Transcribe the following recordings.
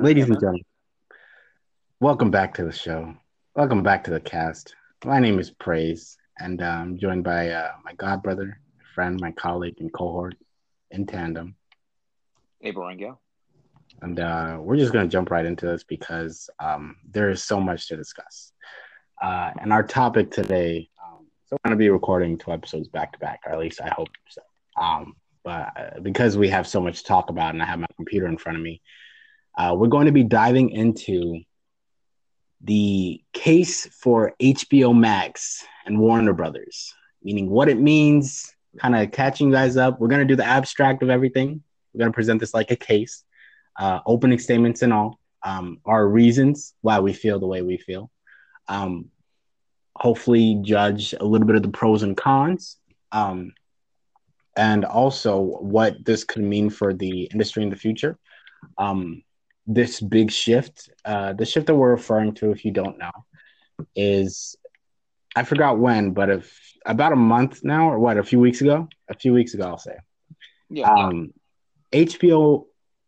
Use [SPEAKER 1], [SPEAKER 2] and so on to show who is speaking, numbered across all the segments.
[SPEAKER 1] Ladies and gentlemen, welcome back to the show. Welcome back to the cast. My name is Praise, and uh, I'm joined by uh, my god brother, friend, my colleague, and cohort in tandem.
[SPEAKER 2] Abel Rangel.
[SPEAKER 1] And uh, we're just going to jump right into this because um, there is so much to discuss. Uh, and our topic today, um, so we're going to be recording two episodes back to back, or at least I hope so. Um, but uh, because we have so much to talk about and I have my computer in front of me, uh, we're going to be diving into the case for HBO Max and Warner Brothers, meaning what it means, kind of catching you guys up. We're going to do the abstract of everything. We're going to present this like a case, uh, opening statements and all, um, our reasons why we feel the way we feel. Um, hopefully, judge a little bit of the pros and cons. Um, and also what this could mean for the industry in the future. Um, this big shift, uh, the shift that we're referring to, if you don't know, is I forgot when, but if about a month now, or what, a few weeks ago, a few weeks ago, I'll say. Yeah. Um, HBO,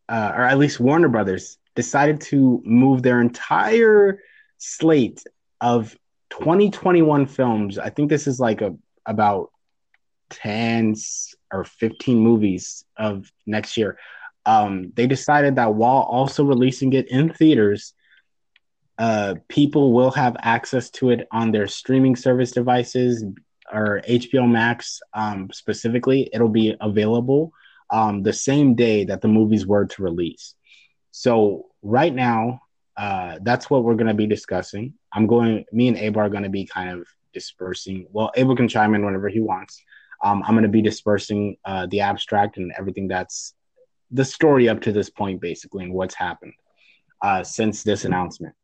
[SPEAKER 1] uh, or at least Warner Brothers, decided to move their entire slate of 2021 films. I think this is like a about 10 or 15 movies of next year um, they decided that while also releasing it in theaters, uh, people will have access to it on their streaming service devices or HBO Max um, specifically. It'll be available um, the same day that the movies were to release. So right now, uh, that's what we're going to be discussing. I'm going. Me and Abel are going to be kind of dispersing. Well, Abel can chime in whenever he wants. Um, I'm going to be dispersing uh, the abstract and everything that's the story up to this point, basically, and what's happened uh, since this announcement.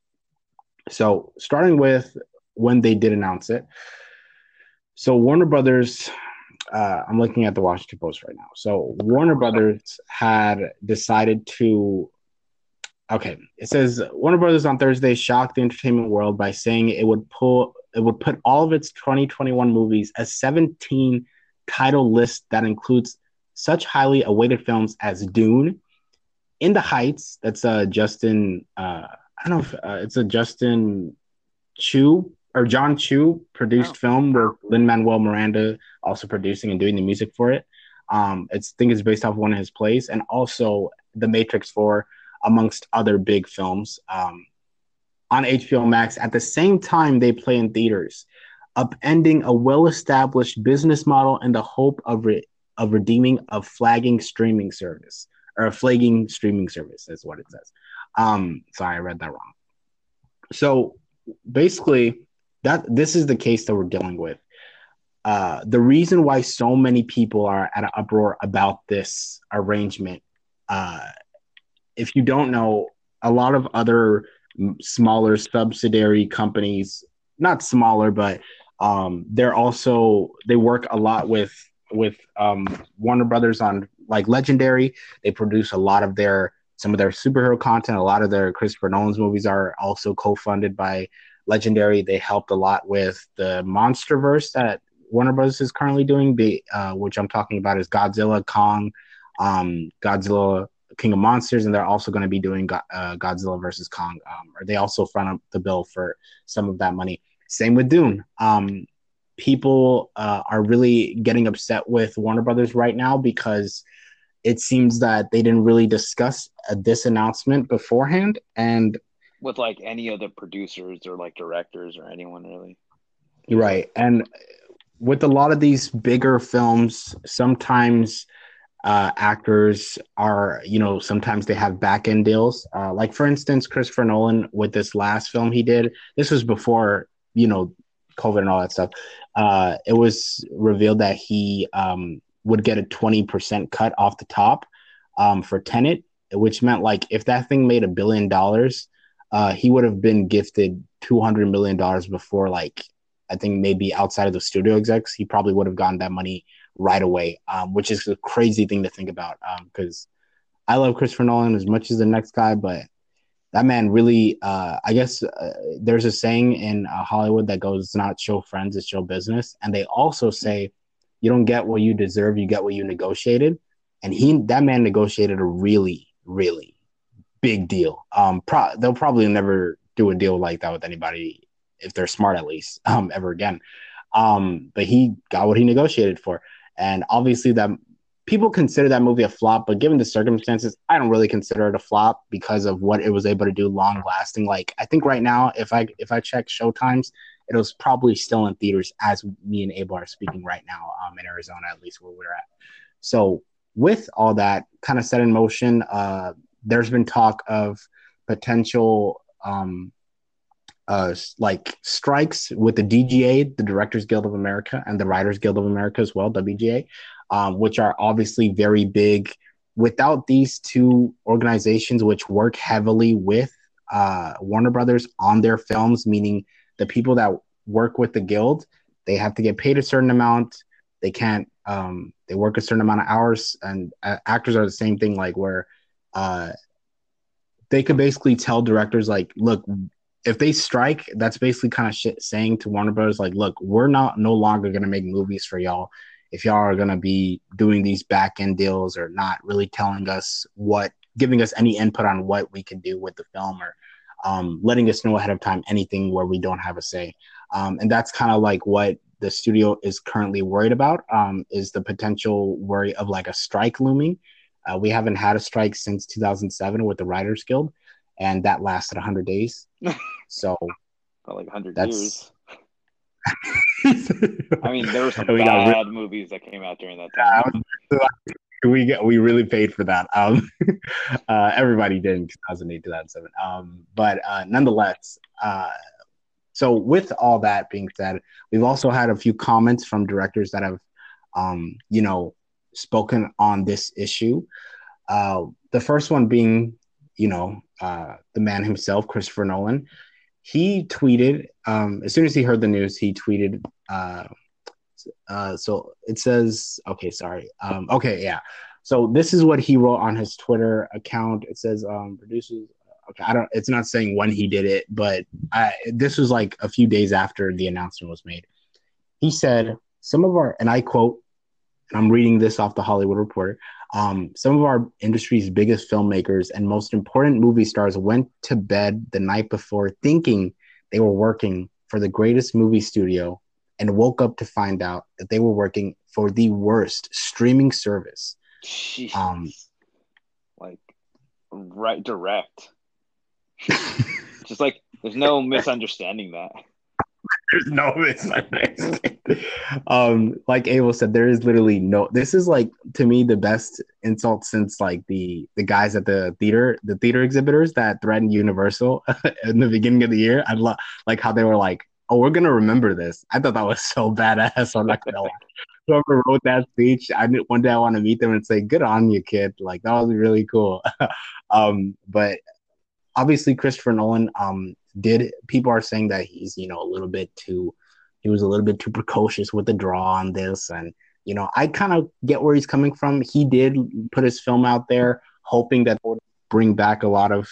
[SPEAKER 1] So, starting with when they did announce it. So, Warner Brothers, uh, I'm looking at the Washington Post right now. So, Warner Brothers had decided to. Okay, it says Warner Brothers on Thursday shocked the entertainment world by saying it would pull it would put all of its 2021 movies as 17 title list that includes such highly awaited films as Dune, In the Heights. That's uh Justin. Uh, I don't know if uh, it's a Justin Chu or Jon Chu produced oh. film where Lin Manuel Miranda also producing and doing the music for it. Um, it's I think it's based off one of his plays, and also The Matrix Four, amongst other big films um, on HBO Max. At the same time, they play in theaters, upending a well-established business model in the hope of re- of redeeming a flagging streaming service or a flagging streaming service is what it says. Um, sorry, I read that wrong. So basically, that this is the case that we're dealing with. Uh, the reason why so many people are at an uproar about this arrangement, uh, if you don't know, a lot of other smaller subsidiary companies, not smaller, but um, they're also they work a lot with with um, Warner Brothers on like Legendary. They produce a lot of their some of their superhero content. A lot of their Christopher Nolan's movies are also co-funded by Legendary. They helped a lot with the MonsterVerse that Warner Brothers is currently doing. The uh, which I'm talking about is Godzilla, Kong, um, Godzilla, King of Monsters, and they're also going to be doing uh, Godzilla versus Kong. Um, or they also front up the bill for some of that money. Same with Dune. Um, people uh, are really getting upset with Warner Brothers right now because it seems that they didn't really discuss uh, this announcement beforehand and
[SPEAKER 2] with like any of the producers or like directors or anyone really.
[SPEAKER 1] Right. And with a lot of these bigger films sometimes uh, actors are you know sometimes they have back end deals. Uh, like for instance christopher nolan with this last film he did this was before you know COVID and all that stuff, uh, it was revealed that he um, would get a 20% cut off the top um, for Tenet, which meant like if that thing made a billion dollars, uh, he would have been gifted $200 million before, like, I think maybe outside of the studio execs, he probably would have gotten that money right away, um, which is a crazy thing to think about because um, I love Christopher Nolan as much as the next guy, but that man really uh, i guess uh, there's a saying in uh, hollywood that goes it's not show friends it's show business and they also say you don't get what you deserve you get what you negotiated and he that man negotiated a really really big deal. Um, pro- they'll probably never do a deal like that with anybody if they're smart, at least, um, ever again. Um, but he got what he negotiated for, and obviously that people consider that movie a flop. But given the circumstances, I don't really consider it a flop because of what it was able to do, long lasting. Like I think right now, if I if I check showtimes, it was probably still in theaters as me and Abel are speaking right now um, in Arizona, at least where we're at. So with all that kind of set in motion, uh, there's been talk of potential um, uh, like strikes with the DGA, the Directors Guild of America, and the Writers Guild of America as well, WGA, um, which are obviously very big. Without these two organizations, which work heavily with uh, Warner Brothers on their films, meaning the people that work with the guild, they have to get paid a certain amount. They can't. Um, they work a certain amount of hours, and uh, actors are the same thing. Like where uh, they could basically tell directors like, look, if they strike, that's basically kind of saying to Warner Brothers, like, look, we're not no longer gonna make movies for y'all if y'all are gonna be doing these back end deals or not really telling us what, giving us any input on what we can do with the film or um, letting us know ahead of time anything where we don't have a say. Um, and that's kind of like what the studio is currently worried about um, is the potential worry of like a strike looming. Uh, we haven't had a strike since 2007 with the Writers Guild, and that lasted 100 days. So,
[SPEAKER 2] like 100
[SPEAKER 1] That's-
[SPEAKER 2] years. I mean, there were some
[SPEAKER 1] We
[SPEAKER 2] bad movies that came out during that time.
[SPEAKER 1] we get we really paid for that. Um, uh, everybody did in 2008, 2007. Um, but uh, nonetheless, uh, so with all that being said, we've also had a few comments from directors that have, um, you know, spoken on this issue. Uh, the first one being, you know, uh, the man himself, Christopher Nolan. He tweeted um, as soon as he heard the news. He tweeted. Uh, uh, so it says, okay, sorry. Um, okay, yeah. So this is what he wrote on his Twitter account. It says, um, producers. Okay, I don't. It's not saying when he did it, but I, this was like a few days after the announcement was made. He said, "Some of our," and I quote, and I'm reading this off the Hollywood Reporter. Um, some of our industry's biggest filmmakers and most important movie stars went to bed the night before thinking they were working for the greatest movie studio and woke up to find out that they were working for the worst streaming service.
[SPEAKER 2] Jeez.
[SPEAKER 1] Um,
[SPEAKER 2] like, right direct. Just like, there's no misunderstanding that.
[SPEAKER 1] There's no misunderstanding. um, like Abel said, there is literally no. This is like to me the best insult since like the the guys at the theater, the theater exhibitors that threatened Universal in the beginning of the year. I love like how they were like, "Oh, we're gonna remember this." I thought that was so badass. I'm not gonna lie. Whoever wrote that speech, I didn't, one day I want to meet them and say, "Good on you, kid!" Like that was really cool. um, but obviously, Christopher Nolan, um, did people are saying that he's you know a little bit too he was a little bit too precocious with the draw on this and you know i kind of get where he's coming from he did put his film out there hoping that would bring back a lot of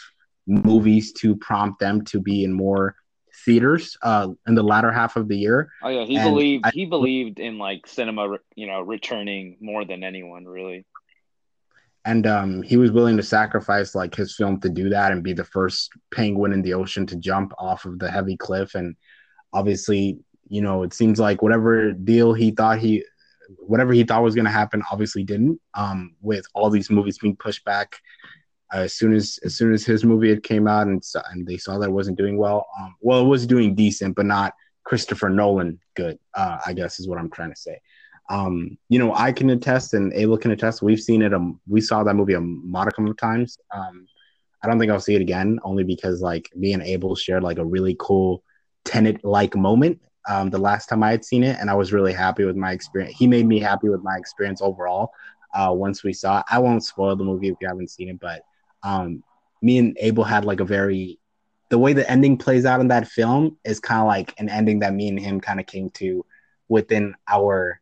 [SPEAKER 1] movies to prompt them to be in more theaters uh in the latter half of the year
[SPEAKER 2] Oh yeah, he
[SPEAKER 1] And
[SPEAKER 2] believed
[SPEAKER 1] I-
[SPEAKER 2] he believed in like cinema, you know, returning more than anyone really.
[SPEAKER 1] and um, he was willing to sacrifice like his film to do that and be the first penguin in the ocean to jump off of the heavy cliff and obviously you know it seems like whatever deal he thought he whatever he thought was going to happen obviously didn't um, with all these movies being pushed back as soon as as soon as his movie had came out and, and they saw that it wasn't doing well um, well it was doing decent but not christopher nolan good uh, i guess is what i'm trying to say um, you know, I can attest and Abel can attest. We've seen it. Um, we saw that movie a modicum of times. Um, I don't think I'll see it again, only because like me and Abel shared like a really cool Tenet like moment. Um, the last time I had seen it, and I was really happy with my experience. He made me happy with my experience overall. Uh, once we saw it, I won't spoil the movie if you haven't seen it, but um, me and Abel had like a very the way the ending plays out in that film is kind of like an ending that me and him kind of came to within our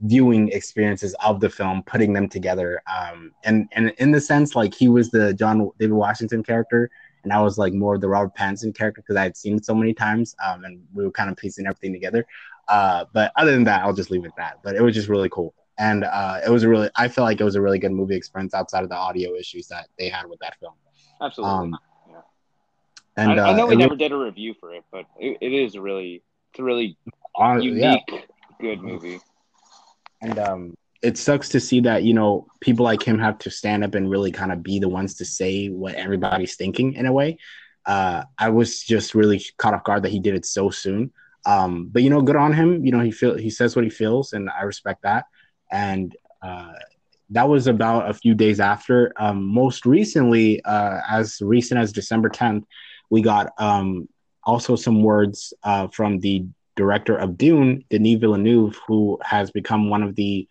[SPEAKER 1] viewing experiences of the film, putting them together. Um, and and in the sense, like he was the John David Washington character, and I was like more of the Robert Pattinson character because I had seen it so many times, um, and we were kind of piecing everything together. Uh, but other than that, I'll just leave it at that. But it was just really cool, and uh, it was a really I feel like it was a really good movie experience outside of the audio issues that they had with that film.
[SPEAKER 2] Absolutely. Um, yeah. And I, I know uh, we never did a review for it, but it, it is a really, it's a really uh, unique, yeah. good movie.
[SPEAKER 1] And um, it sucks to see that you know people like him have to stand up and really kind of be the ones to say what everybody's thinking in a way. Uh, I was just really caught off guard that he did it so soon. Um, but you know, good on him. You know, he feel he says what he feels, and I respect that. And uh, that was about a few days after. Um, most recently, uh, as recent as December 10th, we got um, also some words uh, from the director of Dune, Denis Villeneuve, who has become one of the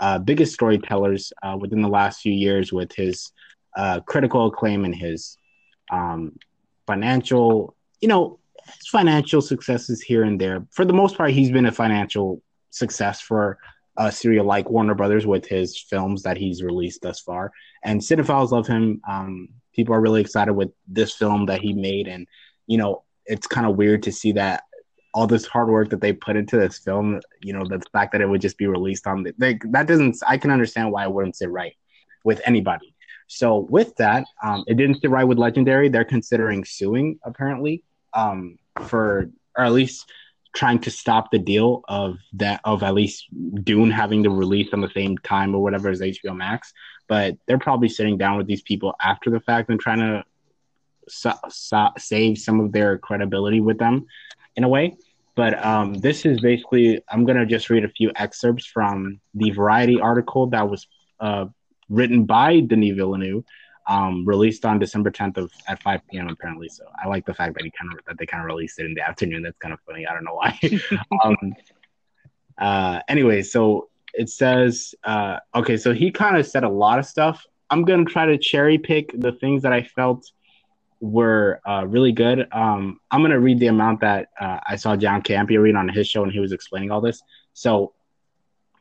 [SPEAKER 1] uh, biggest storytellers uh, within the last few years with his uh, critical acclaim and his um, financial, you know, his financial successes here and there. For the most part, he's been a financial success for a serial like Warner Brothers with his films that he's released thus far. And cinephiles love him. Um, people are really excited with this film that he made, and you know, it's kind of weird to see that all this hard work that they put into this film, you know, the fact that it would just be released on they, that doesn't, I can understand why it wouldn't sit right with anybody. So with that, um, it didn't sit right with Legendary. They're considering suing apparently um, for, or at least trying to stop the deal of that of at least Dune having to release on the same time or whatever as HBO Max. But they're probably sitting down with these people after the fact and trying to so, so, save some of their credibility with them in a way. But um, this is basically, I'm going to just read a few excerpts from the Variety article that was uh, written by Denis Villeneuve, um, released on December 10th of at 5 p.m. apparently. So I like the fact that he kind of that they kind of released it in the afternoon. That's kind of funny. I don't know why. um, uh, anyway, so it says, uh, okay, so he kind of said a lot of stuff. I'm gonna try to cherry pick the things that I felt were uh, really good. Um, I'm gonna read the amount that uh, I saw John Campea read on his show, and he was explaining all this. So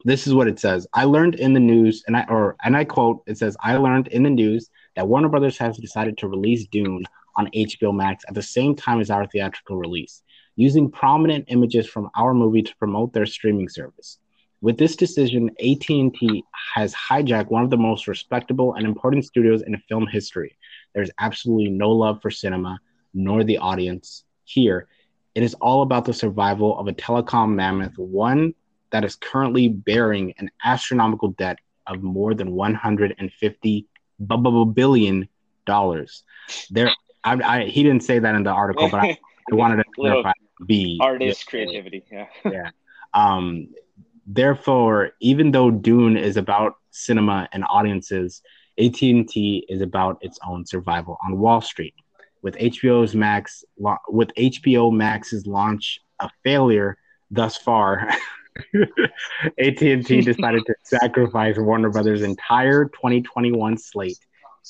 [SPEAKER 1] this is what it says. I learned in the news, and I or and I quote, it says, "I learned in the news that Warner Brothers has decided to release Dune on HBO Max at the same time as our theatrical release, using prominent images from our movie to promote their streaming service." With this decision, AT&T has hijacked one of the most respectable and important studios in film history there's absolutely no love for cinema nor the audience here. It is all about the survival of a telecom mammoth, one that is currently bearing an astronomical debt of more than 150 billion dollars. There, I, I, he didn't say that in the article, but I, I wanted to clarify.
[SPEAKER 2] B artist creativity, yeah,
[SPEAKER 1] yeah. Um, therefore, even though Dune is about cinema and audiences, AT&T is about its own survival on Wall Street. With HBO's Max with HBO Max's launch a failure thus far, AT&T decided to sacrifice Warner Brothers' entire 2021 slate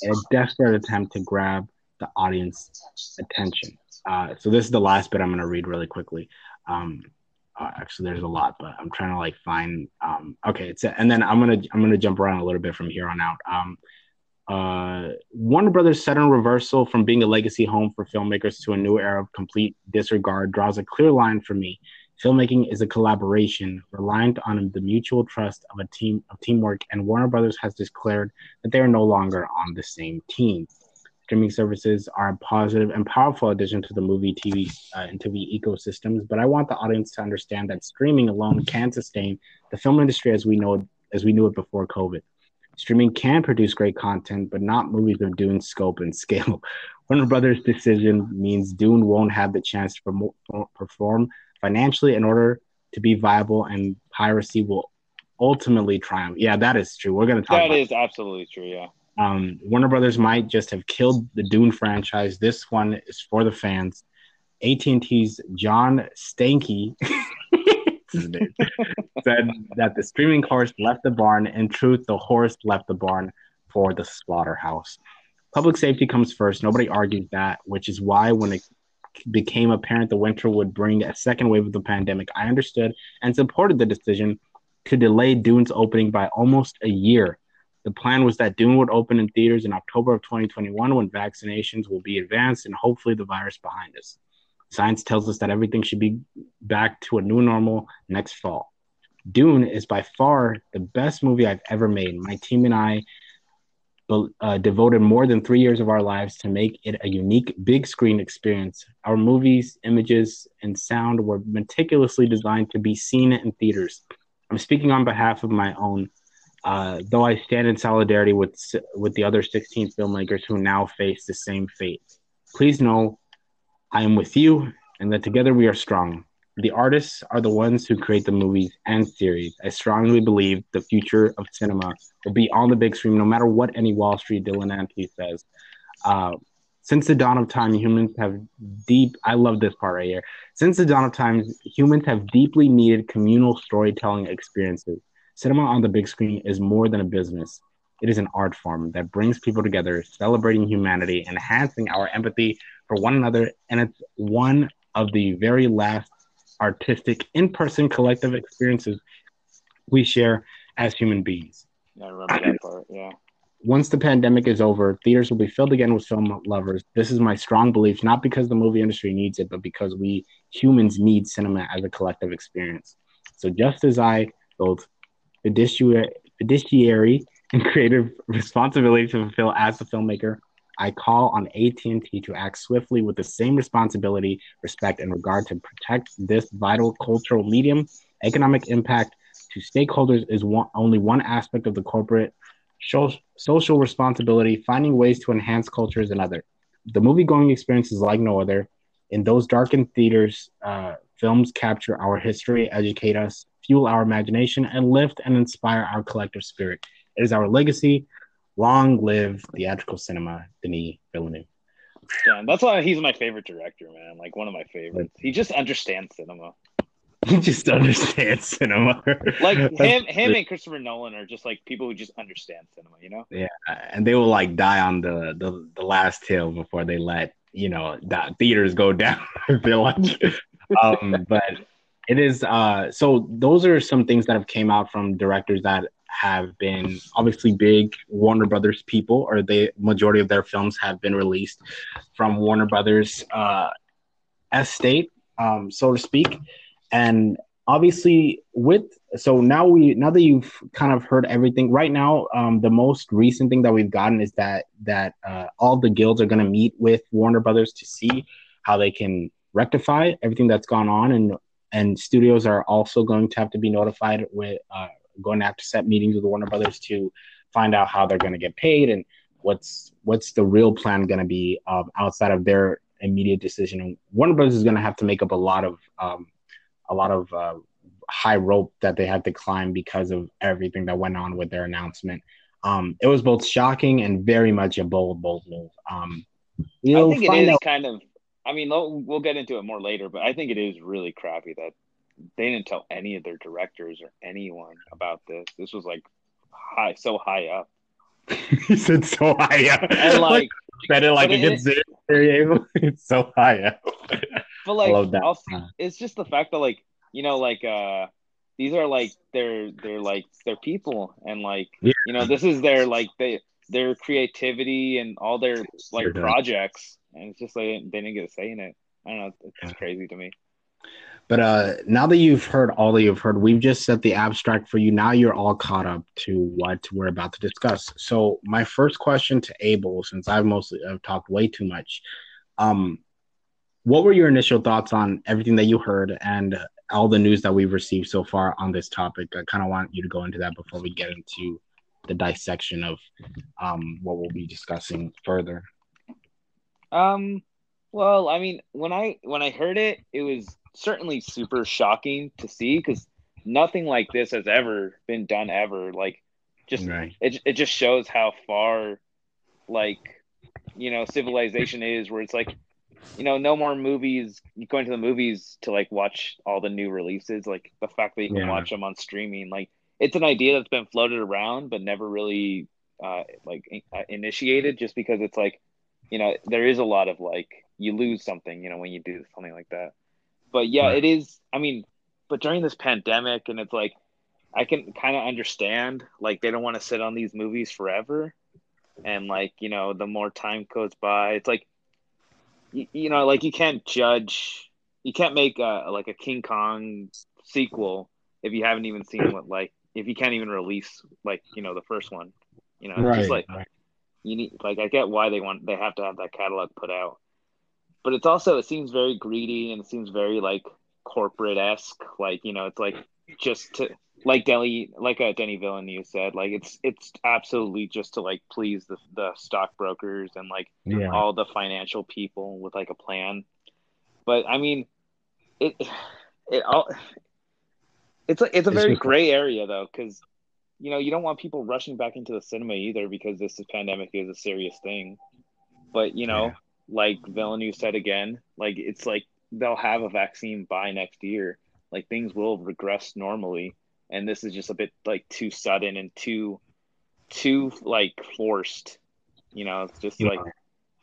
[SPEAKER 1] in a desperate attempt to grab the audience attention. Uh, so this is the last bit I'm going to read really quickly. Um, uh, actually, there's a lot, but I'm trying to like find. Um, okay, it's and then I'm gonna I'm gonna jump around a little bit from here on out. Um, uh, Warner Brothers' sudden reversal from being a legacy home for filmmakers to a new era of complete disregard draws a clear line for me. Filmmaking is a collaboration reliant on the mutual trust of a team of teamwork, and Warner Brothers has declared that they are no longer on the same team. Streaming services are a positive and powerful addition to the movie, TV, uh, and TV ecosystems, but I want the audience to understand that streaming alone can sustain the film industry as we know it, as we knew it before COVID. Streaming can produce great content, but not movies of Dune scope and scale. Warner Brothers' decision means Dune won't have the chance to perform financially in order to be viable, and piracy will ultimately triumph. Yeah, that is true. We're going to talk.
[SPEAKER 2] That is absolutely true. Yeah.
[SPEAKER 1] Um, Warner Brothers might just have killed the Dune franchise. This one is for the fans. AT&T's John Stankey said that the streaming horse left the barn. In truth, the horse left the barn for the slaughterhouse. Public safety comes first. Nobody argues that, which is why when it became apparent the winter would bring a second wave of the pandemic, I understood and supported the decision to delay Dune's opening by almost a year. The plan was that Dune would open in theaters in October of 2021 when vaccinations will be advanced and hopefully the virus behind us. Science tells us that everything should be back to a new normal next fall. Dune is by far the best movie I've ever made. My team and I uh, devoted more than three years of our lives to make it a unique big screen experience. Our movies, images, and sound were meticulously designed to be seen in theaters. I'm speaking on behalf of my own, uh, though I stand in solidarity with with the other 16 filmmakers who now face the same fate. Please know I am with you, and that together we are strong. The artists are the ones who create the movies and series. I strongly believe the future of cinema will be on the big screen, no matter what any Wall Street Dylan says. Uh, since the dawn of time, humans have deep. I love this part right here. Since the dawn of times, humans have deeply needed communal storytelling experiences. Cinema on the big screen is more than a business. It is an art form that brings people together, celebrating humanity, enhancing our empathy for one another, and it's one of the very last artistic, in person collective experiences we share as human beings.
[SPEAKER 2] Yeah, I remember that part. Yeah.
[SPEAKER 1] Once the pandemic is over, theaters will be filled again with film lovers. This is my strong belief, not because the movie industry needs it, but because we humans need cinema as a collective experience. So, just as I, both fiduciary and creative responsibility to fulfill as a filmmaker, I call on AT&T to act swiftly with the same responsibility, respect, and regard to protect this vital cultural medium. Economic impact to stakeholders is one, only one aspect of the corporate social responsibility. Finding ways to enhance culture is another. The movie-going experience is like no other. In those darkened theaters, uh, films capture our history, educate us, fuel our imagination, and lift and inspire our collective spirit. It is our legacy, Long live theatrical cinema, Denis Villeneuve.
[SPEAKER 2] Yeah, that's why he's my favorite director, man. Like one of my favorites. He just understands cinema.
[SPEAKER 1] He just understands cinema.
[SPEAKER 2] like him, him and Christopher Nolan are just like people who just understand cinema, you know?
[SPEAKER 1] Yeah, and they will like die on the the, the last hill before they let you know that theaters go down. Feel like, um, but it is. Uh, so those are some things that have came out from directors that have been obviously big Warner Brothers people, or the majority of their films have been released from Warner Brothers uh, estate, um, so to speak. And obviously, with so now we now that you've kind of heard everything right now, um, the most recent thing that we've gotten is that that uh, all the guilds are going to meet with Warner Brothers to see how they can rectify everything that's gone on and and studios are also going to have to be notified with uh, going to have to set meetings with Warner Brothers to find out how they're going to get paid and what's what's the real plan going to be um, outside of their immediate decision. And Warner Brothers is going to have to make up a lot of um, a lot of uh, high rope that they had to climb because of everything that went on with their announcement. Um, it was both shocking and very much a bold, bold move. Um,
[SPEAKER 2] I think it is out- kind of. I mean, we'll get into it more later, but I think it is really crappy that they didn't tell any of their directors or anyone about this. This was like high, so high up.
[SPEAKER 1] he said so high up. And like said it like it gets very It's so high up.
[SPEAKER 2] But like, it's just the fact that like you know like uh these are like their they're like their people and like yeah. you know this is their like they their creativity and all their like projects and it's just like they didn't get a say in it. I don't know. It's yeah. crazy to me.
[SPEAKER 1] But uh, now that you've heard all that you've heard, we've just set the abstract for you. Now you're all caught up to what we're about to discuss. So my first question to Abel, since I've mostly I've talked way too much, um, what were your initial thoughts on everything that you heard and all the news that we've received so far on this topic? I kind of want you to go into that before we get into the dissection of um, what we'll be discussing further.
[SPEAKER 2] Um. Well, I mean, when I when I heard it, it was certainly super shocking to see because nothing like this has ever been done ever. Like, just right. it it just shows how far, like, you know, civilization is. Where it's like, you know, no more movies. Going to the movies to like watch all the new releases. Like the fact that you can yeah. watch them on streaming. Like, it's an idea that's been floated around but never really uh, like uh, initiated. Just because it's like, you know, there is a lot of like you lose something, you know, when you do something like that. But yeah, right. it is. I mean, but during this pandemic, and it's like, I can kind of understand, like, they don't want to sit on these movies forever. And, like, you know, the more time goes by, it's like, you, you know, like, you can't judge, you can't make a, like a King Kong sequel if you haven't even seen what, like, if you can't even release, like, you know, the first one, you know, right, just like, right. you need like I get why they want they have to have that catalog put out, but it's also it seems very greedy and it seems very like corporate esque. Like you know, it's like just to like Delhi, like uh, Denny Villeneuve said, like it's it's absolutely just to like please the the stockbrokers and like
[SPEAKER 1] Yeah.
[SPEAKER 2] all the financial people with like a plan. But I mean, it it all it's a it's a very gray area though, because you know you don't want people rushing back into the cinema either because this pandemic is a serious thing. But you know,
[SPEAKER 1] Yeah.
[SPEAKER 2] Like Villeneuve said again, like it's like they'll have a vaccine by next year. Like things will regress normally, and this is just a bit like too sudden and too too like forced. You know, it's just
[SPEAKER 1] Yeah.
[SPEAKER 2] like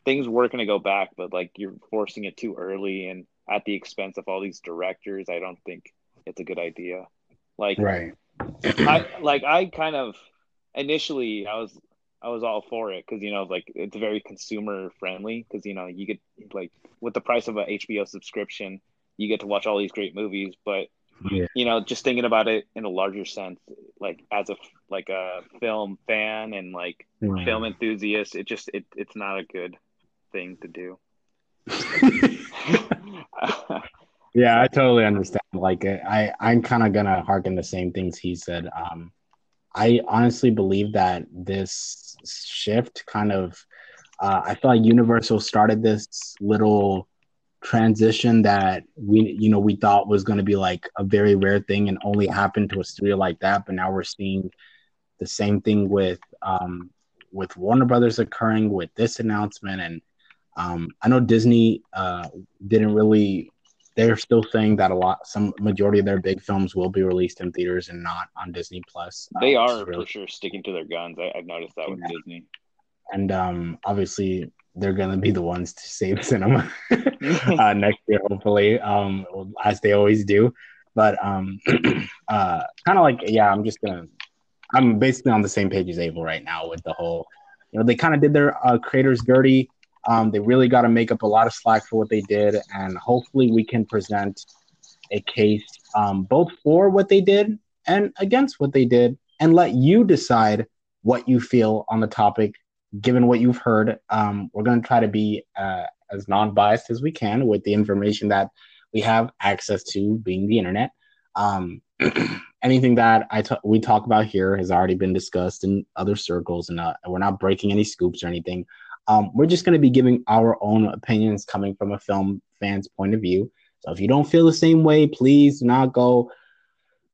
[SPEAKER 2] things were going to go back, but like you're forcing it too early and at the expense of all these directors. I don't think it's a good idea. Like
[SPEAKER 1] Right.
[SPEAKER 2] I like I kind of initially I was I was all for it because you know like it's very consumer friendly because you know you get like with the price of a HBO subscription you get to watch all these great movies but
[SPEAKER 1] Yeah.
[SPEAKER 2] you know just thinking about it in a larger sense like as a like a film fan and like
[SPEAKER 1] Right.
[SPEAKER 2] film enthusiast it just it, it's not a good thing to do
[SPEAKER 1] Yeah, I totally understand. Like, I, I'm kind of gonna harken the same things he said. Um, I honestly believe that this shift kind of, uh, I feel like Universal started this little transition that we, you know, we thought was going to be like a very rare thing and only happened to a studio like that. But now we're seeing the same thing with, um, with Warner Brothers occurring with this announcement and. Um, I know Disney uh, didn't really they're still saying that a lot some majority of their big films will be released in theaters and not on disney plus.
[SPEAKER 2] They
[SPEAKER 1] which
[SPEAKER 2] are
[SPEAKER 1] really-
[SPEAKER 2] for sure sticking to their guns. I, I've noticed that with Disney.
[SPEAKER 1] And um obviously they're going to be the ones to save cinema uh, next year hopefully um as they always do. But um uh kind of like yeah i'm just gonna i'm basically on the same page as abel right now with the whole you know they kind of did their uh, creators dirty um they really got to make up a lot of slack for what they did and hopefully we can present a case um both for what they did and against what they did and let you decide what you feel on the topic given what you've heard. Um we're going to try to be uh as non-biased as we can with the information that we have access to being the internet. Um anything that I we talk about here has already been discussed in other circles and uh, we're not breaking any scoops or anything um, we're just going to be giving our own opinions coming from a film fan's point of view. So if you don't feel the same way please do not go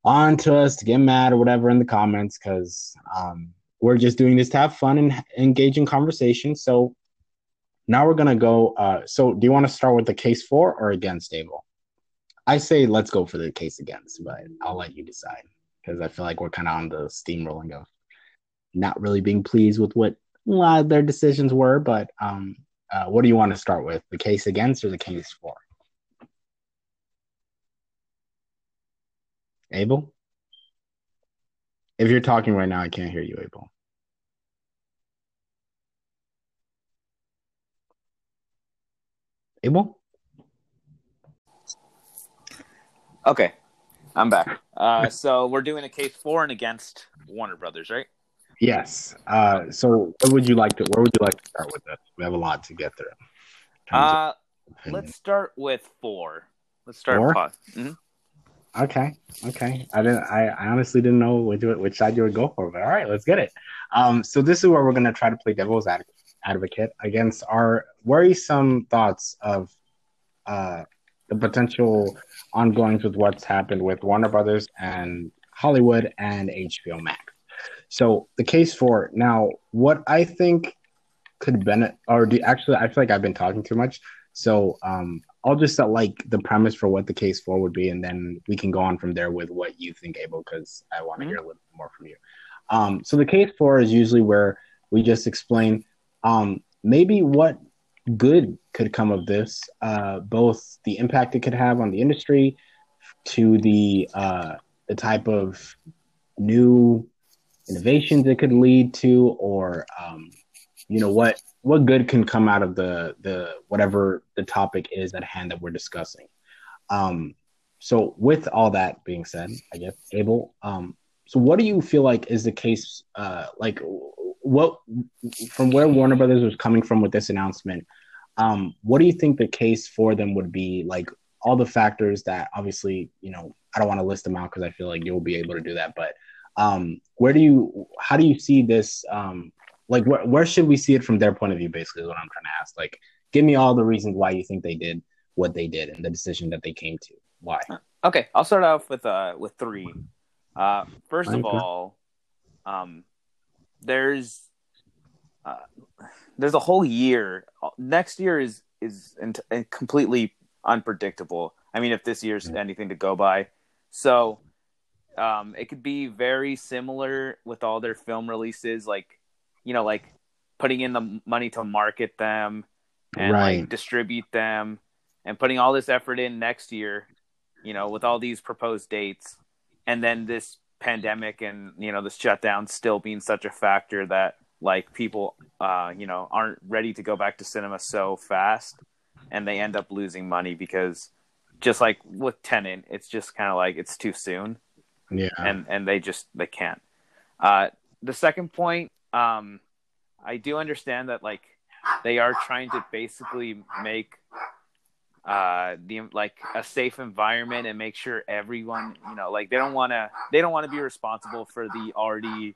[SPEAKER 1] on to us to get mad or whatever in the comments because um, we're just doing this to have fun and engage in conversation. So now we're going to go uh, so do you want to start with the case for or against abel? I say let's go for the case against, but I'll let you decide because I feel like we're kind of on the steamrolling of not really being pleased with what of their decisions were. But um, uh, what do you want to start with, the case against or the case for? Abel, if you're talking right now, I can't hear you, Abel. Abel.
[SPEAKER 2] Okay, I'm back. Uh, so we're doing a case for and against Warner Brothers, right?
[SPEAKER 1] Yes. Uh, so, what would you like to? Where would you like to start with this? We have a lot to get through.
[SPEAKER 2] Uh, let's start with four. Let's start.
[SPEAKER 1] Four?
[SPEAKER 2] Mhm.
[SPEAKER 1] Okay. Okay. I didn't. I, I honestly didn't know which which side you would go for, but all right, let's get it. Um. So this is where we're gonna try to play devil's ad- advocate against our worrisome thoughts of uh the potential ongoings with what's happened with Warner Brothers and Hollywood and HBO Max. So the case for now, what I think could benefit, or do, actually, I feel like I've been talking too much. So um, I'll just set like the premise for what the case for would be, and then we can go on from there with what you think, Abel, because I want to
[SPEAKER 2] Mhm.
[SPEAKER 1] hear a little more from you. Um, so the case for is usually where we just explain um, maybe what good could come of this, uh, both the impact it could have on the industry, to the uh, the type of new innovations it could lead to, or um, you know what what good can come out of the the whatever the topic is at hand that we're discussing. Um, so with all that being said, I guess Abel, um, so what do you feel like is the case? Uh, like, what from where Warner Brothers was coming from with this announcement, um, what do you think the case for them would be? Like all the factors that obviously, you know, I don't want to list them out because I feel like you'll be able to do that. But um, where do you, how do you see this? Um, like, where, where should we see it from their point of view? Basically, is what I'm trying to ask. Like, give me all the reasons why you think they did what they did and the decision that they came to. Why?
[SPEAKER 2] Okay, I'll start off with uh with three. Uh, first of all, um, there's uh, there's a whole year. Next year is is completely unpredictable. I mean, if this year's anything to go by, so um, it could be very similar with all their film releases, like you know, like putting in the money to market them and right. like distribute them, and putting all this effort in next year, you know, with all these proposed dates, and then this pandemic and you know this shutdown still being such a factor that like people uh you know aren't ready to go back to cinema so fast and they end up losing money because just like with Tenet it's just kind of like it's too soon
[SPEAKER 1] yeah.
[SPEAKER 2] And and they just they can't. Uh the second point um i do understand that like they are trying to basically make uh the like a safe environment and make sure everyone you know like they don't want to they don't want to be responsible for the already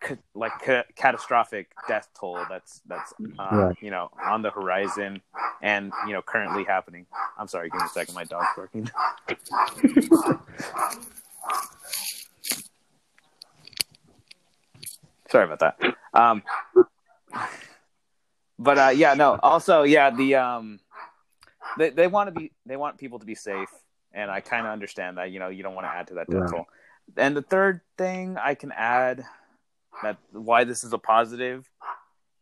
[SPEAKER 2] ca- like ca- catastrophic death toll that's that's uh, right. you know on the horizon and you know currently happening. I'm sorry give me a second. My dog's barking sorry about that um but uh yeah no also yeah the um they they want to be they want people to be safe, and I kind of understand that. You know, you don't want to add to that death toll. And the third thing I can add that why this is a positive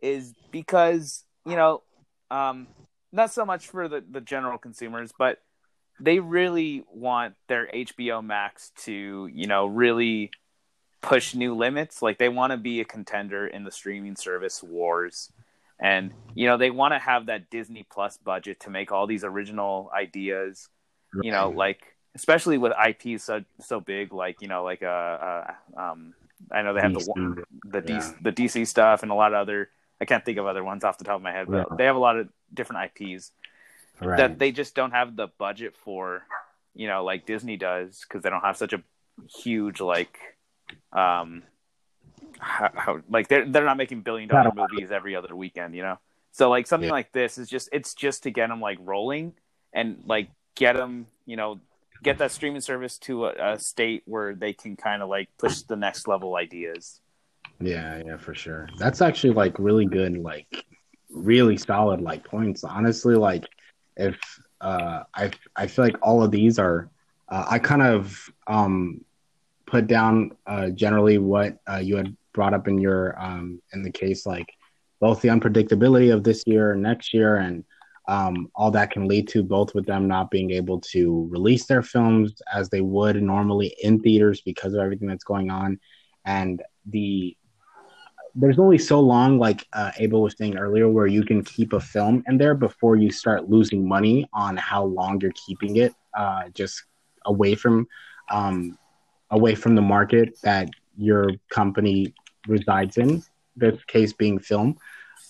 [SPEAKER 2] is because you know, um, not so much for the the general consumers, but they really want their HBO Max to you know really push new limits. Like they want to be a contender in the streaming service wars and you know they want to have that disney plus budget to make all these original ideas right. you know like especially with IPs so so big like you know like uh, uh um i know they have DC, the the yeah. DC, the dc stuff and a lot of other i can't think of other ones off the top of my head but yeah. they have a lot of different ips right. that they just don't have the budget for you know like disney does because they don't have such a huge like um how, how like they're they're not making billion dollar movies every other weekend, you know. So like something yeah. like this is just it's just to get them like rolling and like get them, you know, get that streaming service to a, a state where they can kind of like push the next level ideas.
[SPEAKER 1] Yeah, yeah, for sure. That's actually like really good, like really solid like points. Honestly, like if uh I I feel like all of these are uh, I kind of um put down uh generally what uh, you had brought up in your um, in the case, like both the unpredictability of this year and next year, and um, all that can lead to both with them not being able to release their films as they would normally in theaters because of everything that's going on, and the there's only so long, like uh, Abel was saying earlier, where you can keep a film in there before you start losing money on how long you're keeping it uh, just away from um, away from the market that your company resides in. This case being film.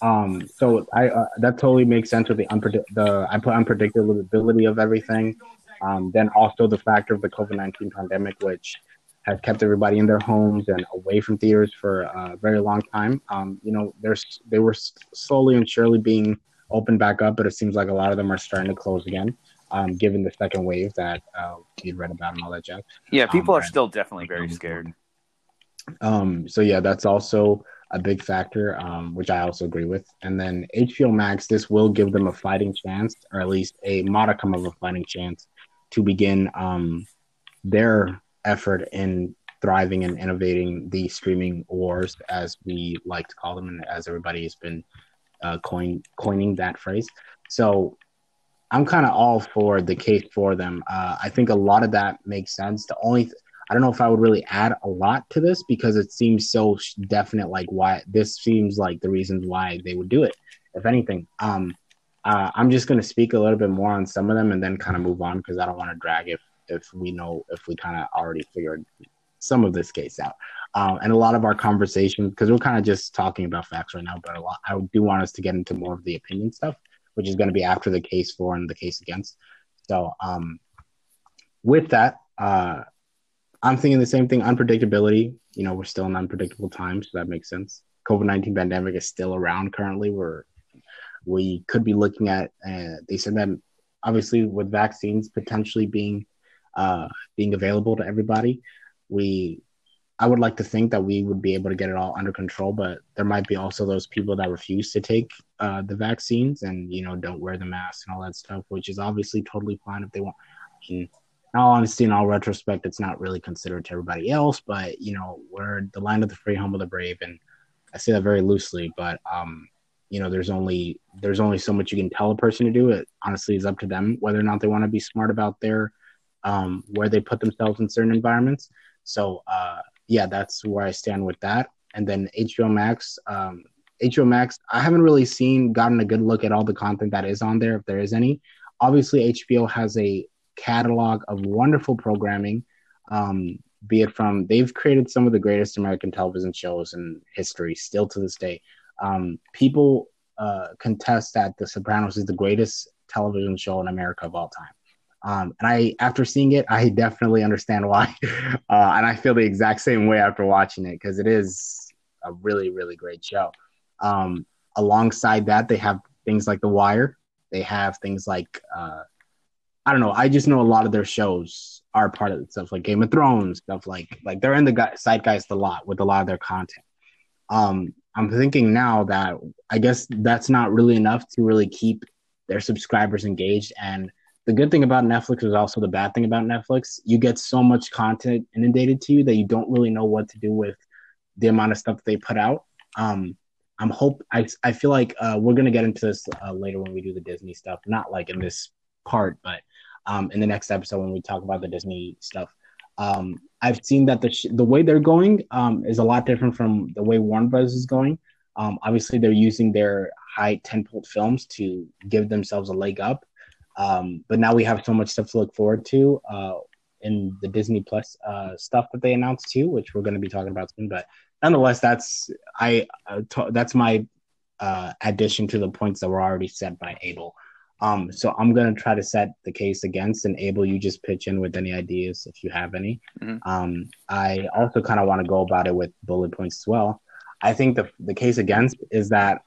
[SPEAKER 1] Um, so I uh, that totally makes sense with the unpredict the I put unpredictability of everything. Um, then also the factor of the COVID nineteen pandemic, which has kept everybody in their homes and away from theaters for a very long time. Um, you know, there's they were slowly and surely being opened back up, but it seems like a lot of them are starting to close again. Um, given the second wave that uh, we read about and all that jazz.
[SPEAKER 2] Yeah, people um, are still definitely very scared.
[SPEAKER 1] Um, so yeah, that's also a big factor, um, which I also agree with. And then HBO Max, this will give them a fighting chance, or at least a modicum of a fighting chance, to begin um, their effort in thriving and innovating the streaming wars, as we like to call them, and as everybody has been uh, coin, coining that phrase. So I'm kind of all for the case for them. Uh, I think a lot of that makes sense. The only th- I don't know if I would really add a lot to this because it seems so definite. Like why this seems like the reasons why they would do it. If anything, um, uh, I'm just going to speak a little bit more on some of them and then kind of move on because I don't want to drag if if we know if we kind of already figured some of this case out. Um, and a lot of our conversation, because we're kind of just talking about facts right now, but a lot, I do want us to get into more of the opinion stuff, which is going to be after the case for and the case against. So, um, with that, uh, I'm thinking the same thing. Unpredictability. You know, we're still in unpredictable times, so that makes sense. COVID nineteen pandemic is still around currently. We're we could be looking at. Uh, they said that obviously with vaccines potentially being uh, being available to everybody, we I would like to think that we would be able to get it all under control, but there might be also those people that refuse to take uh, the vaccines and you know don't wear the mask and all that stuff, which is obviously totally fine if they want. in all honesty, in all retrospect, it's not really considered to everybody else, but you know we're the land of the free, home of the brave, and I say that very loosely, but um, you know there's only there's only so much you can tell a person to do. It honestly is up to them whether or not they want to be smart about their um, where they put themselves in certain environments. So uh, yeah, that's where I stand with that. And then HBO Max, um, HBO Max, I haven't really seen gotten a good look at all the content that is on there, if there is any. Obviously, HBO has a catalog of wonderful programming. Um, be it from they've created some of the greatest American television shows in history, still to this day. Um, people uh, contest that The Sopranos is the greatest television show in America of all time. Um, and I, after seeing it, I definitely understand why. Uh, and I feel the exact same way after watching it because it is a really, really great show. Um, alongside that, they have things like The Wire. They have things like, uh, I don't know. I just know a lot of their shows are part of stuff like Game of Thrones, stuff like like they're in the zeitgeist a lot with a lot of their content. Um, I'm thinking now that I guess that's not really enough to really keep their subscribers engaged and the good thing about Netflix is also the bad thing about Netflix. You get so much content inundated to you that you don't really know what to do with the amount of stuff that they put out. Um, I'm hope I I feel like uh, we're gonna get into this uh, later when we do the Disney stuff. Not like in this part, but um, in the next episode when we talk about the Disney stuff. Um, I've seen that the sh- the way they're going um, is a lot different from the way Warner Bros is going. Um, obviously, they're using their high tentpole films to give themselves a leg up. Um, but now we have so much stuff to look forward to uh, in the Disney Plus uh, stuff that they announced too, which we're going to be talking about soon. But nonetheless, that's I uh, t- that's my uh, addition to the points that were already set by Abel. Um, so I'm gonna try to set the case against, and Abel, you just pitch in with any ideas if you have any. Mm-hmm. Um, I also kind of want to go about it with bullet points as well. I think the the case against is that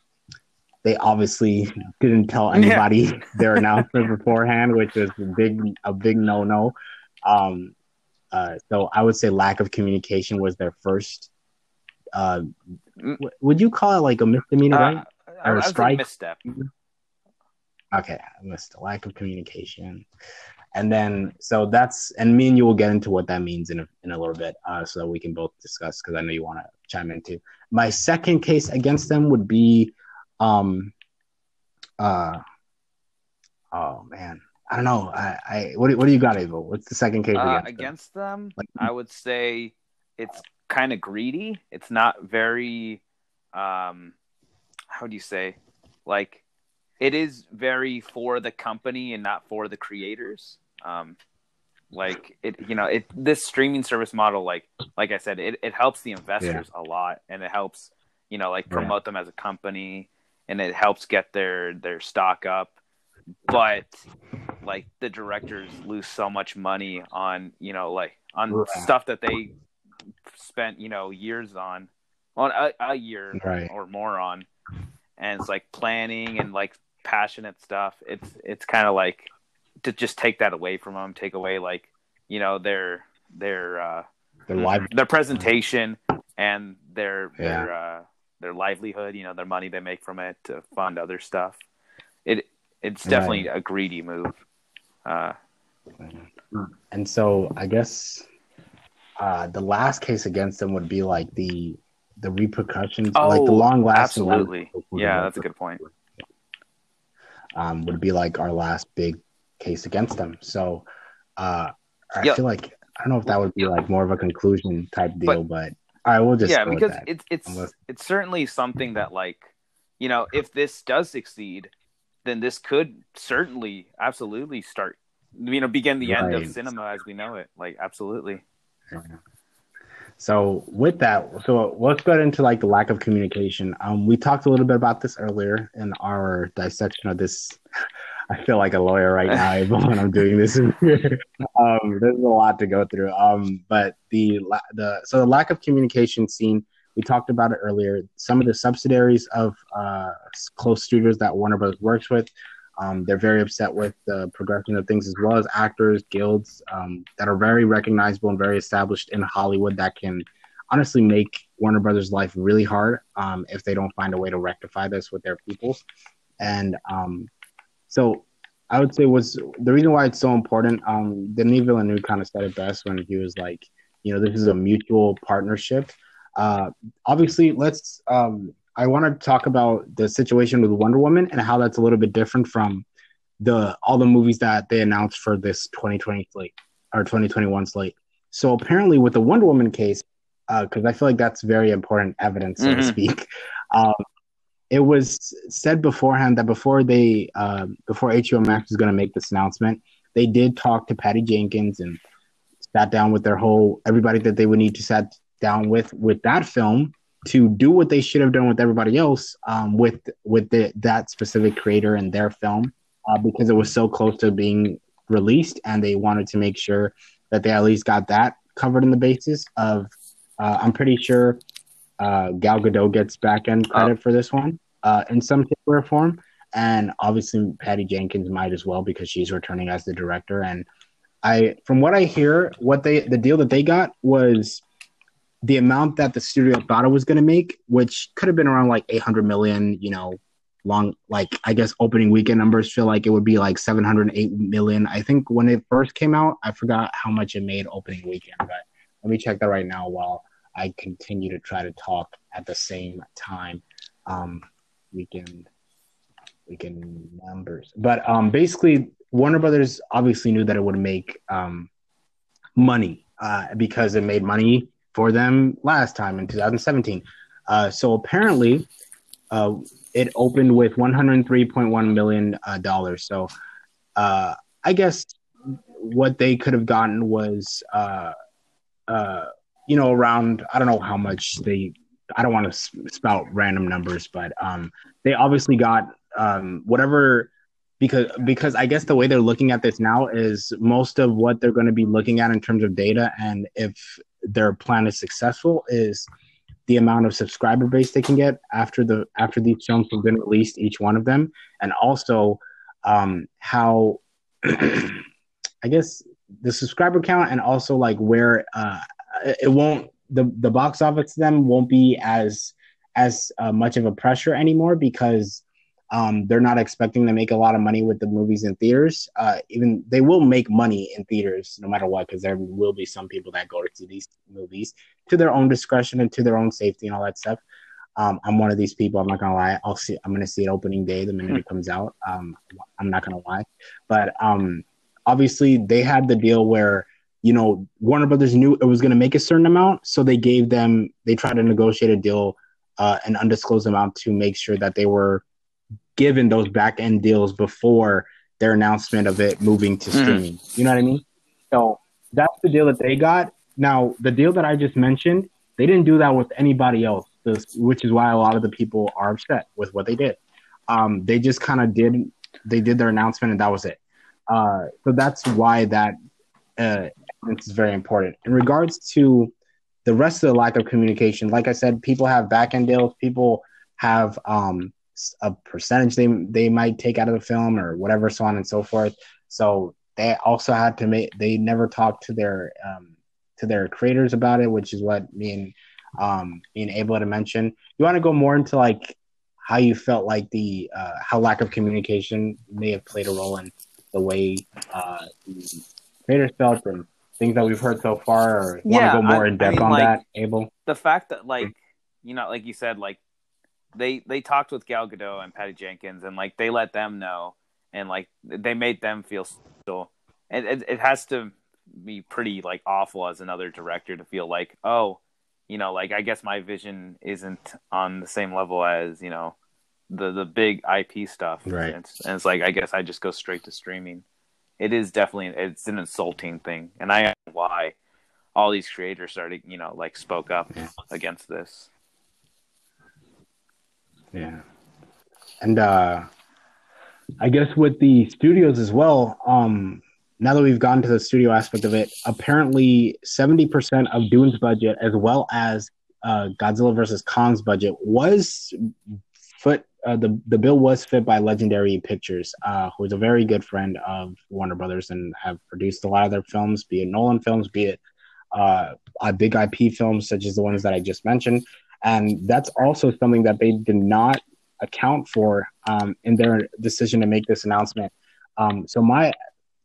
[SPEAKER 1] they obviously didn't tell anybody yeah. their announcement beforehand, which is a big a big no no. Um, uh, so I would say lack of communication was their first. Uh, w- would you call it like a misdemeanor, uh, right?
[SPEAKER 2] Or a strike? misstep.
[SPEAKER 1] Okay, I missed a lack of communication, and then so that's and me and you will get into what that means in a, in a little bit, uh, so that we can both discuss because I know you want to chime in too. My second case against them would be um, uh, oh man, I don't know. I, I what, do, what do you got, Abel? What's the second case
[SPEAKER 2] uh, against, against them? them? Like, I would say it's kind of greedy. It's not very, um, how do you say, like, it is very for the company and not for the creators. Um, like it, you know, it this streaming service model, like, like I said, it, it helps the investors yeah. a lot, and it helps, you know, like promote yeah. them as a company and it helps get their their stock up but like the directors lose so much money on you know like on right. stuff that they spent you know years on on a, a year right. or more on and it's like planning and like passionate stuff it's it's kind of like to just take that away from them take away like you know their their uh their live their presentation and their yeah. their uh their livelihood, you know, their money they make from it to fund other stuff. It it's definitely right. a greedy move. Uh,
[SPEAKER 1] and so I guess uh, the last case against them would be like the the repercussions, oh, like the oh, long lasting.
[SPEAKER 2] Absolutely, yeah, that's a good point.
[SPEAKER 1] Um, would be like our last big case against them. So uh, I yep. feel like I don't know if that would be like more of a conclusion type deal, but, but I will just
[SPEAKER 2] yeah, because it's it's Unless... it's certainly something that like you know if this does succeed, then this could certainly absolutely start you know begin the right. end of cinema as we know it. Like absolutely.
[SPEAKER 1] So with that, so let's get into like the lack of communication. Um, we talked a little bit about this earlier in our dissection of this. I feel like a lawyer right now when I'm doing this. um, there's a lot to go through. Um, but the the so the lack of communication scene. We talked about it earlier. Some of the subsidiaries of uh, close studios that Warner Bros. works with um, they're very upset with the progression of things, as well as actors, guilds um, that are very recognizable and very established in Hollywood that can honestly make Warner Brothers' life really hard um, if they don't find a way to rectify this with their people. And um, so I would say was the reason why it's so important. Um, Denis Villeneuve kind of said it best when he was like, you know, this is a mutual partnership. Uh, obviously, let's um, I want to talk about the situation with Wonder Woman and how that's a little bit different from the all the movies that they announced for this 2020 slate or 2021 slate. So apparently, with the Wonder Woman case, because uh, I feel like that's very important evidence, so mm-hmm. to speak. Um, it was said beforehand that before they uh, before HBO Max was going to make this announcement, they did talk to Patty Jenkins and sat down with their whole everybody that they would need to sat down with with that film to do what they should have done with everybody else um, with with the, that specific creator and their film uh, because it was so close to being released and they wanted to make sure that they at least got that covered in the basis of uh, i'm pretty sure uh, gal gadot gets back end credit oh. for this one uh, in some shape or form and obviously patty jenkins might as well because she's returning as the director and i from what i hear what they the deal that they got was the amount that the studio thought it was going to make, which could have been around like 800 million, you know, long, like I guess opening weekend numbers feel like it would be like 708 million. I think when it first came out, I forgot how much it made opening weekend, but let me check that right now while I continue to try to talk at the same time. Um, we can numbers, but um, basically Warner Brothers obviously knew that it would make um, money uh, because it made money for them last time in 2017. Uh, so apparently, uh, it opened with 103.1 million uh, dollars. So uh, I guess what they could have gotten was, uh, you know, around I don't know how much they. I don't want to spout random numbers, but um, they obviously got um, whatever because because I guess the way they're looking at this now is most of what they're going to be looking at in terms of data, and if their plan is successful, is the amount of subscriber base they can get after the after these films have been released, each one of them, and also um, how I guess the subscriber count and also like where uh, it won't the the box office them won't be as as uh, much of a pressure anymore because um, they're not expecting to make a lot of money with the movies in theaters. Uh, even they will make money in theaters no matter what, because there will be some people that go to see these movies to their own discretion and to their own safety and all that stuff. Um, I'm one of these people. I'm not gonna lie. I'll see. I'm gonna see it opening day the minute it comes out. Um, I'm not gonna lie, but um, obviously they had the deal where you know Warner Brothers knew it was gonna make a certain amount, so they gave them. They tried to negotiate a deal, uh, an undisclosed amount to make sure that they were given those back end deals before their announcement of it moving to mm. streaming. Mm. You know what I mean? So that's the deal that they got. Now, the deal that I just mentioned, they didn't do that with anybody else, which is why a lot of the people are upset with what they did. Um, they just kind of did they did their announcement and that was it. Uh, so that's why that uh, is very important. In regards to the rest of the lack of communication, like I said, people have back end deals, people have um, a percentage they they might take out of the film or whatever, so on and so forth. So they also had to make they never talked to their um, to their creators about it, which is what me and um, being able to mention. You want to go more into like how you felt like the uh, how lack of communication may have played a role in the way uh, the creators felt and things that we've heard so far, or yeah, want to go more I, in depth I mean, on like, that, Abel?
[SPEAKER 2] The fact that like mm. you know, like you said, like they they talked with Gal Gadot and Patty Jenkins, and like they let them know, and like they made them feel still. And it, it has to be pretty like awful as another director to feel like, oh, you know, like I guess my vision isn't on the same level as you know the the big IP stuff,
[SPEAKER 1] right?
[SPEAKER 2] And it's, and it's like I guess I just go straight to streaming. It is definitely it's an insulting thing, and I know why. all these creators started, you know, like spoke up
[SPEAKER 1] Yeah.
[SPEAKER 2] against this.
[SPEAKER 1] Yeah. And uh I guess with the studios as well, um now that we've gotten to the studio aspect of it, apparently 70% of Dune's budget as well as uh Godzilla versus Kong's budget was foot uh, the the bill was fit by Legendary Pictures, uh, who is a very good friend of Warner Brothers and have produced a lot of their films, be it Nolan films, be it uh, big IP films such as the ones that I just mentioned, and that's also something that they did not account for um, in their decision to make this announcement. Um, so my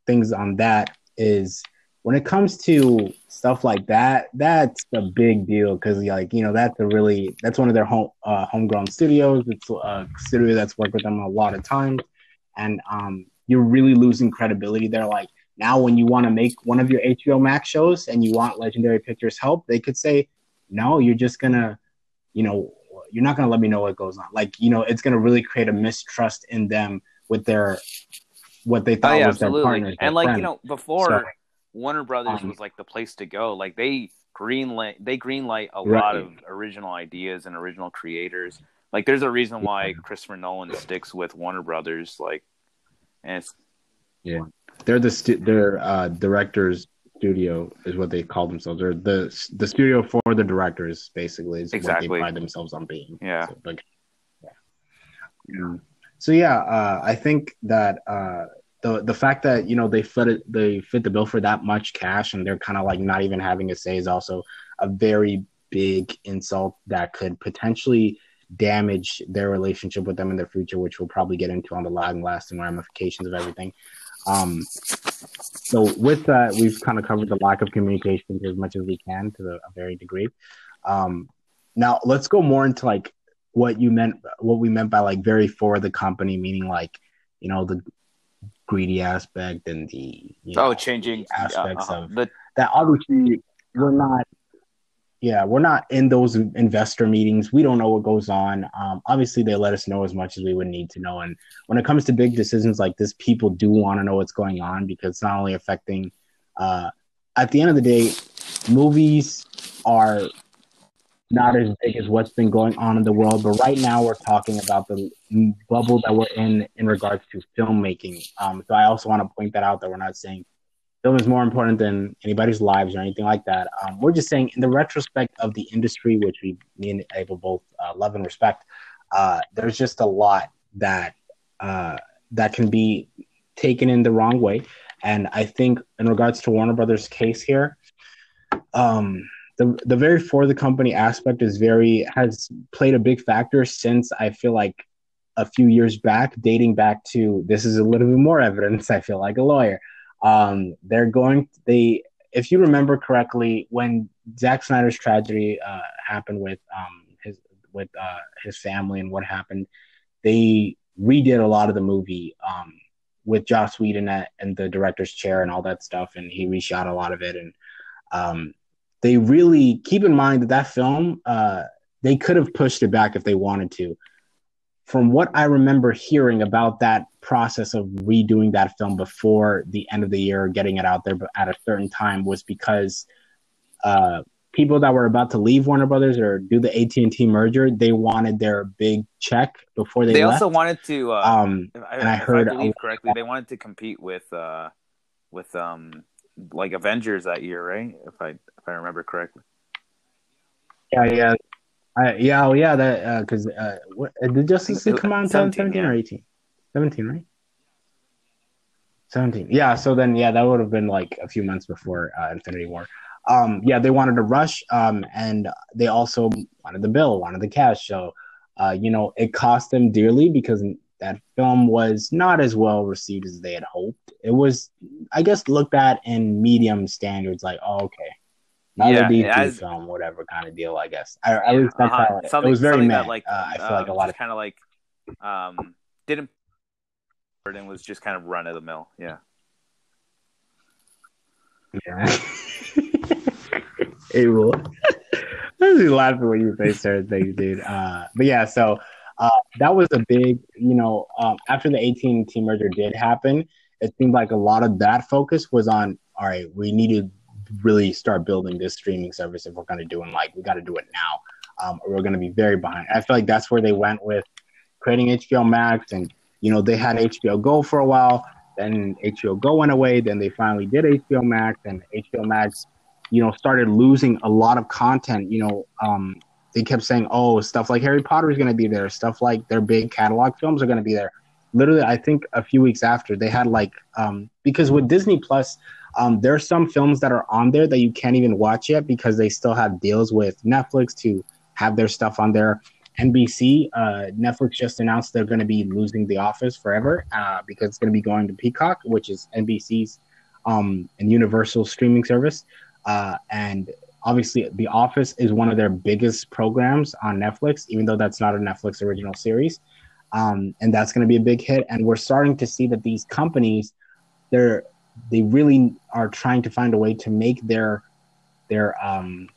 [SPEAKER 1] things on that is when it comes to stuff like that, that's a big deal because like you know that's a really that's one of their home uh, homegrown studios. It's a studio that's worked with them a lot of times, and um, you're really losing credibility there. Like now, when you want to make one of your HBO Max shows and you want Legendary Pictures help, they could say, no, you're just gonna, you know, you're not gonna let me know what goes on. Like you know, it's gonna really create a mistrust in them with their what they
[SPEAKER 2] Oh
[SPEAKER 1] thought
[SPEAKER 2] yeah,
[SPEAKER 1] was their partners.
[SPEAKER 2] And like you know, before
[SPEAKER 1] So-
[SPEAKER 2] Warner Brothers
[SPEAKER 1] Um,
[SPEAKER 2] was like the place to go. Like they greenlight they greenlight a
[SPEAKER 1] Right.
[SPEAKER 2] lot of original ideas and original creators. Like there's a reason why Christopher Nolan sticks with Warner Brothers. Like, and it's yeah,
[SPEAKER 1] they're the stu- their uh, directors studio is what they call themselves. They're the the studio for the directors, basically, is what they pride themselves on being.
[SPEAKER 2] Yeah.
[SPEAKER 1] So, like, yeah. Yeah. So yeah, uh, I think that uh, the the fact that you know they fit it, they fit the bill for that much cash, and they're kind of like not even having a say is also a very big insult that could potentially damage their relationship with them in the future, which we'll probably get into on the long lasting ramifications of everything. Um, so with that, we've kind of covered the lack of communication as much as we can to the, a very degree. Um, now let's go more into like what you meant, what we meant by like very for the company, meaning like you know the greedy aspect and the you know,
[SPEAKER 2] oh changing
[SPEAKER 1] aspects
[SPEAKER 2] uh,
[SPEAKER 1] of
[SPEAKER 2] the
[SPEAKER 1] that. Obviously, we're not. Yeah, we're not in those investor meetings. We don't know what goes on. Um, obviously, they let us know as much as we would need to know. And when it comes to big decisions like this, people do want to know what's going on because it's not only affecting. Uh, at the end of the day, movies are not as big as what's been going on in the world. But right now, we're talking about the bubble that we're in in regards to filmmaking. Um, so I also want to point that out that we're not saying film is more important than anybody's lives or anything like that. Um, we're just saying, in the retrospect of the industry, which we, me and Abel both uh, love and respect, uh, there's just a lot that uh, that can be taken in the wrong way. And I think, in regards to Warner Brothers' case here, um, the the very for the company aspect is very has played a big factor since I feel like a few years back, dating back to this is a little bit more evidence. I feel like a lawyer um, they're going they if you remember correctly when Zack Snyder's tragedy uh, happened with um, his with uh, his family and what happened they redid a lot of the movie um, with Joss Whedon at, and the director's chair and all that stuff and he reshot a lot of it and um, they really keep in mind that that film uh, they could have pushed it back if they wanted to from what I remember hearing about that process of redoing that film before the end of the year, getting it out there but at a certain time, was because uh, people that were about to leave Warner Brothers or do the AT and T merger, they wanted their big check before they,
[SPEAKER 2] they
[SPEAKER 1] left.
[SPEAKER 2] also wanted to uh,
[SPEAKER 1] um,
[SPEAKER 2] I,
[SPEAKER 1] and I heard
[SPEAKER 2] I correctly they wanted to compete with uh with um like Avengers that year right if I if I remember correctly
[SPEAKER 1] yeah, yeah, I, yeah, oh, yeah. That because uh, what did Justice League come out in
[SPEAKER 2] 17,
[SPEAKER 1] 17
[SPEAKER 2] yeah.
[SPEAKER 1] or 18? 17, right? 17. Yeah, so then yeah, that would have been like a few months before uh, Infinity War. Um, yeah, they wanted to rush, um, and they also wanted the bill, wanted the cash. So, uh, you know, it cost them dearly because that film was not as well received as they had hoped. It was, I guess, looked at in medium standards, like, oh, okay, another
[SPEAKER 2] Yeah,
[SPEAKER 1] DC film, whatever kind of deal, I guess. I, at least that's
[SPEAKER 2] Uh-huh.
[SPEAKER 1] how it, was very
[SPEAKER 2] that, like,
[SPEAKER 1] uh, I feel like a lot of
[SPEAKER 2] kind of like um didn't and was just kind of run of the mill yeah
[SPEAKER 1] Yeah. it will. I was laughing when you say certain things, dude. Uh, but yeah, so uh, that was a big, you know, um, after the AT&T merger did happen, it seemed like a lot of that focus was on, all right, we need to really start building this streaming service if we're going to do it. Like we got to do it now, um, or we're going to be very behind. I feel like that's where they went with creating HBO Max, and you know they had HBO Go for a while. Then HBO Go went away. Then they finally did HBO Max, and HBO Max, you know, started losing a lot of content. You know, um, they kept saying, "Oh, stuff like Harry Potter is going to be there. Stuff like their big catalog films are going to be there." Literally, I think a few weeks after they had like um, because with Disney Plus, um, there are some films that are on there that you can't even watch yet because they still have deals with Netflix to have their stuff on there. NBC, uh, Netflix just announced they're going to be losing The Office forever uh, because it's going to be going to Peacock, which is NBC's um, and Universal streaming service. Uh, and obviously, The Office is one of their biggest programs on Netflix, even though that's not a Netflix original series. Um, and that's going to be a big hit. And we're starting to see that these companies, they're they really are trying to find a way to make their their um,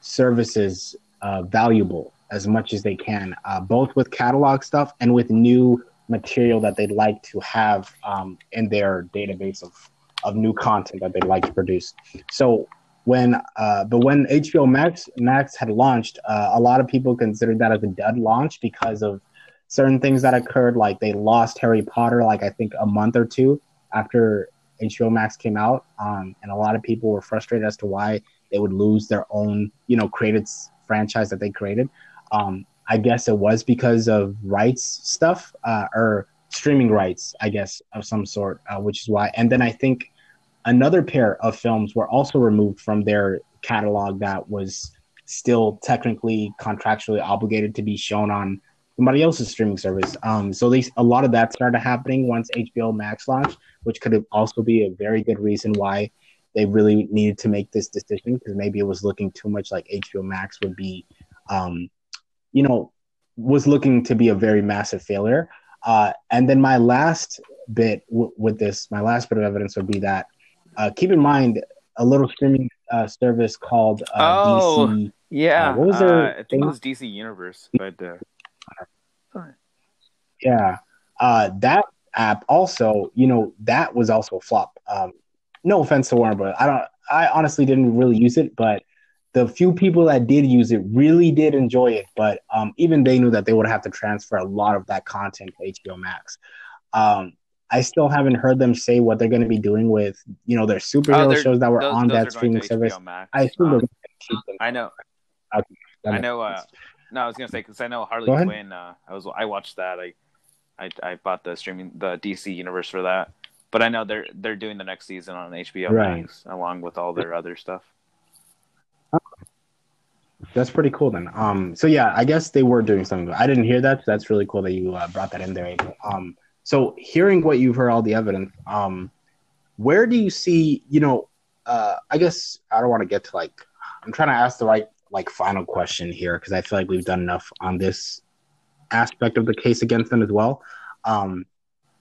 [SPEAKER 1] services uh, valuable as much as they can, uh, both with catalog stuff and with new material that they'd like to have um, in their database of, of new content that they'd like to produce. So when, uh, but when HBO Max Max had launched, uh, a lot of people considered that as a dead launch because of certain things that occurred. Like they lost Harry Potter, like I think a month or two after HBO Max came out, um, and a lot of people were frustrated as to why they would lose their own, you know, created franchise that they created. Um, I guess it was because of rights stuff uh, or streaming rights, I guess, of some sort, uh, which is why. And then I think another pair of films were also removed from their catalog that was still technically contractually obligated to be shown on somebody else's streaming service. Um, so a lot of that started happening once HBO Max launched, which could also be a very good reason why they really needed to make this decision because maybe it was looking too much like HBO Max would be um, you know, was looking to be a very massive failure. Uh, and then my last bit w- with this, my last bit of evidence would be that uh, keep in mind a little streaming uh, service called uh,
[SPEAKER 2] oh,
[SPEAKER 1] DC.
[SPEAKER 2] Yeah,
[SPEAKER 1] Uh, what was their
[SPEAKER 2] uh, I think it was DC Universe, but uh,
[SPEAKER 1] Yeah, uh, that app also, you know, that was also a flop. Um, no offense to Warner, but I don't. I honestly didn't really use it, but the few people that did use it really did enjoy it, but um, even they knew that they would have to transfer a lot of that content to HBO Max. Um, I still haven't heard them say what they're going to be doing with you know their superhero
[SPEAKER 2] Oh,
[SPEAKER 1] shows that were
[SPEAKER 2] those-
[SPEAKER 1] on
[SPEAKER 2] those
[SPEAKER 1] that streaming service.
[SPEAKER 2] Max.
[SPEAKER 1] I assume
[SPEAKER 2] Um,
[SPEAKER 1] they're going to keep them.
[SPEAKER 2] I know,
[SPEAKER 1] Okay,
[SPEAKER 2] I know. Uh, no, I was gonna say because I know Harley
[SPEAKER 1] Go.
[SPEAKER 2] Quinn. Uh, I was I watched that. I, I I bought the streaming the DC universe for that. But I know they're they're doing the next season on HBO
[SPEAKER 1] Right.
[SPEAKER 2] Max along with all their other stuff.
[SPEAKER 1] That's pretty cool then. Um, so yeah, I guess they were doing something. I didn't hear that. So that's really cool that you uh, brought that in there. Abel. Um, so hearing what you've heard, all the evidence, um, where do you see? You know, uh, I guess I don't want to get to like. I'm trying to ask the right like final question here because I feel like we've done enough on this aspect of the case against them as well. Um,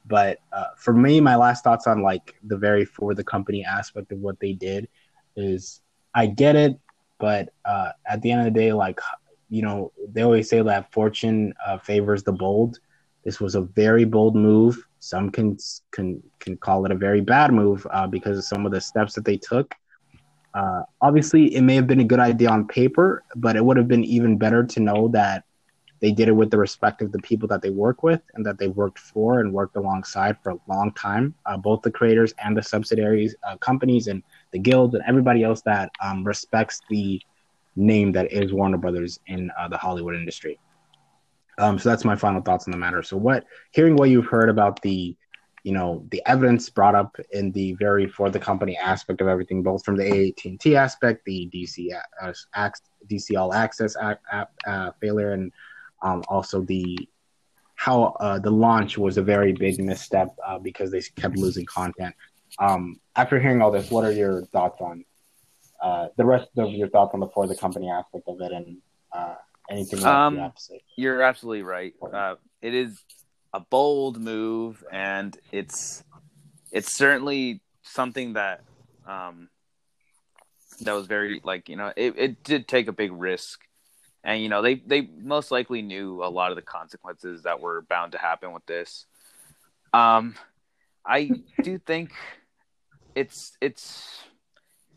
[SPEAKER 1] but uh, for me, my last thoughts on like the very for the company aspect of what they did is I get it, but uh, at the end of the day, like you know, they always say that fortune uh, favors the bold. This was a very bold move. Some can can can call it a very bad move uh, because of some of the steps that they took. Uh, obviously, it may have been a good idea on paper, but it would have been even better to know that they did it with the respect of the people that they work with and that they worked for and worked alongside for a long time. Uh, both the creators and the subsidiaries, uh, companies, and the guilds and everybody else that um, respects the name that is Warner Brothers in uh, the Hollywood industry. Um, so that's my final thoughts on the matter. So, what hearing what you've heard about the, you know, the evidence brought up in the very for the company aspect of everything, both from the AT&T aspect, the DC uh, DC All Access app, app uh, failure, and um, also the how uh, the launch was a very big misstep uh, because they kept losing content. Um, after hearing all this, what are your thoughts on uh, the rest of your thoughts on the for the company aspect of it and uh, anything else
[SPEAKER 2] Um,
[SPEAKER 1] to say?
[SPEAKER 2] You're absolutely right. Uh, it is a bold move, and it's it's certainly something that um, that was very like you know it, it did take a big risk, and you know they they most likely knew a lot of the consequences that were bound to happen with this. Um, I do think it's it's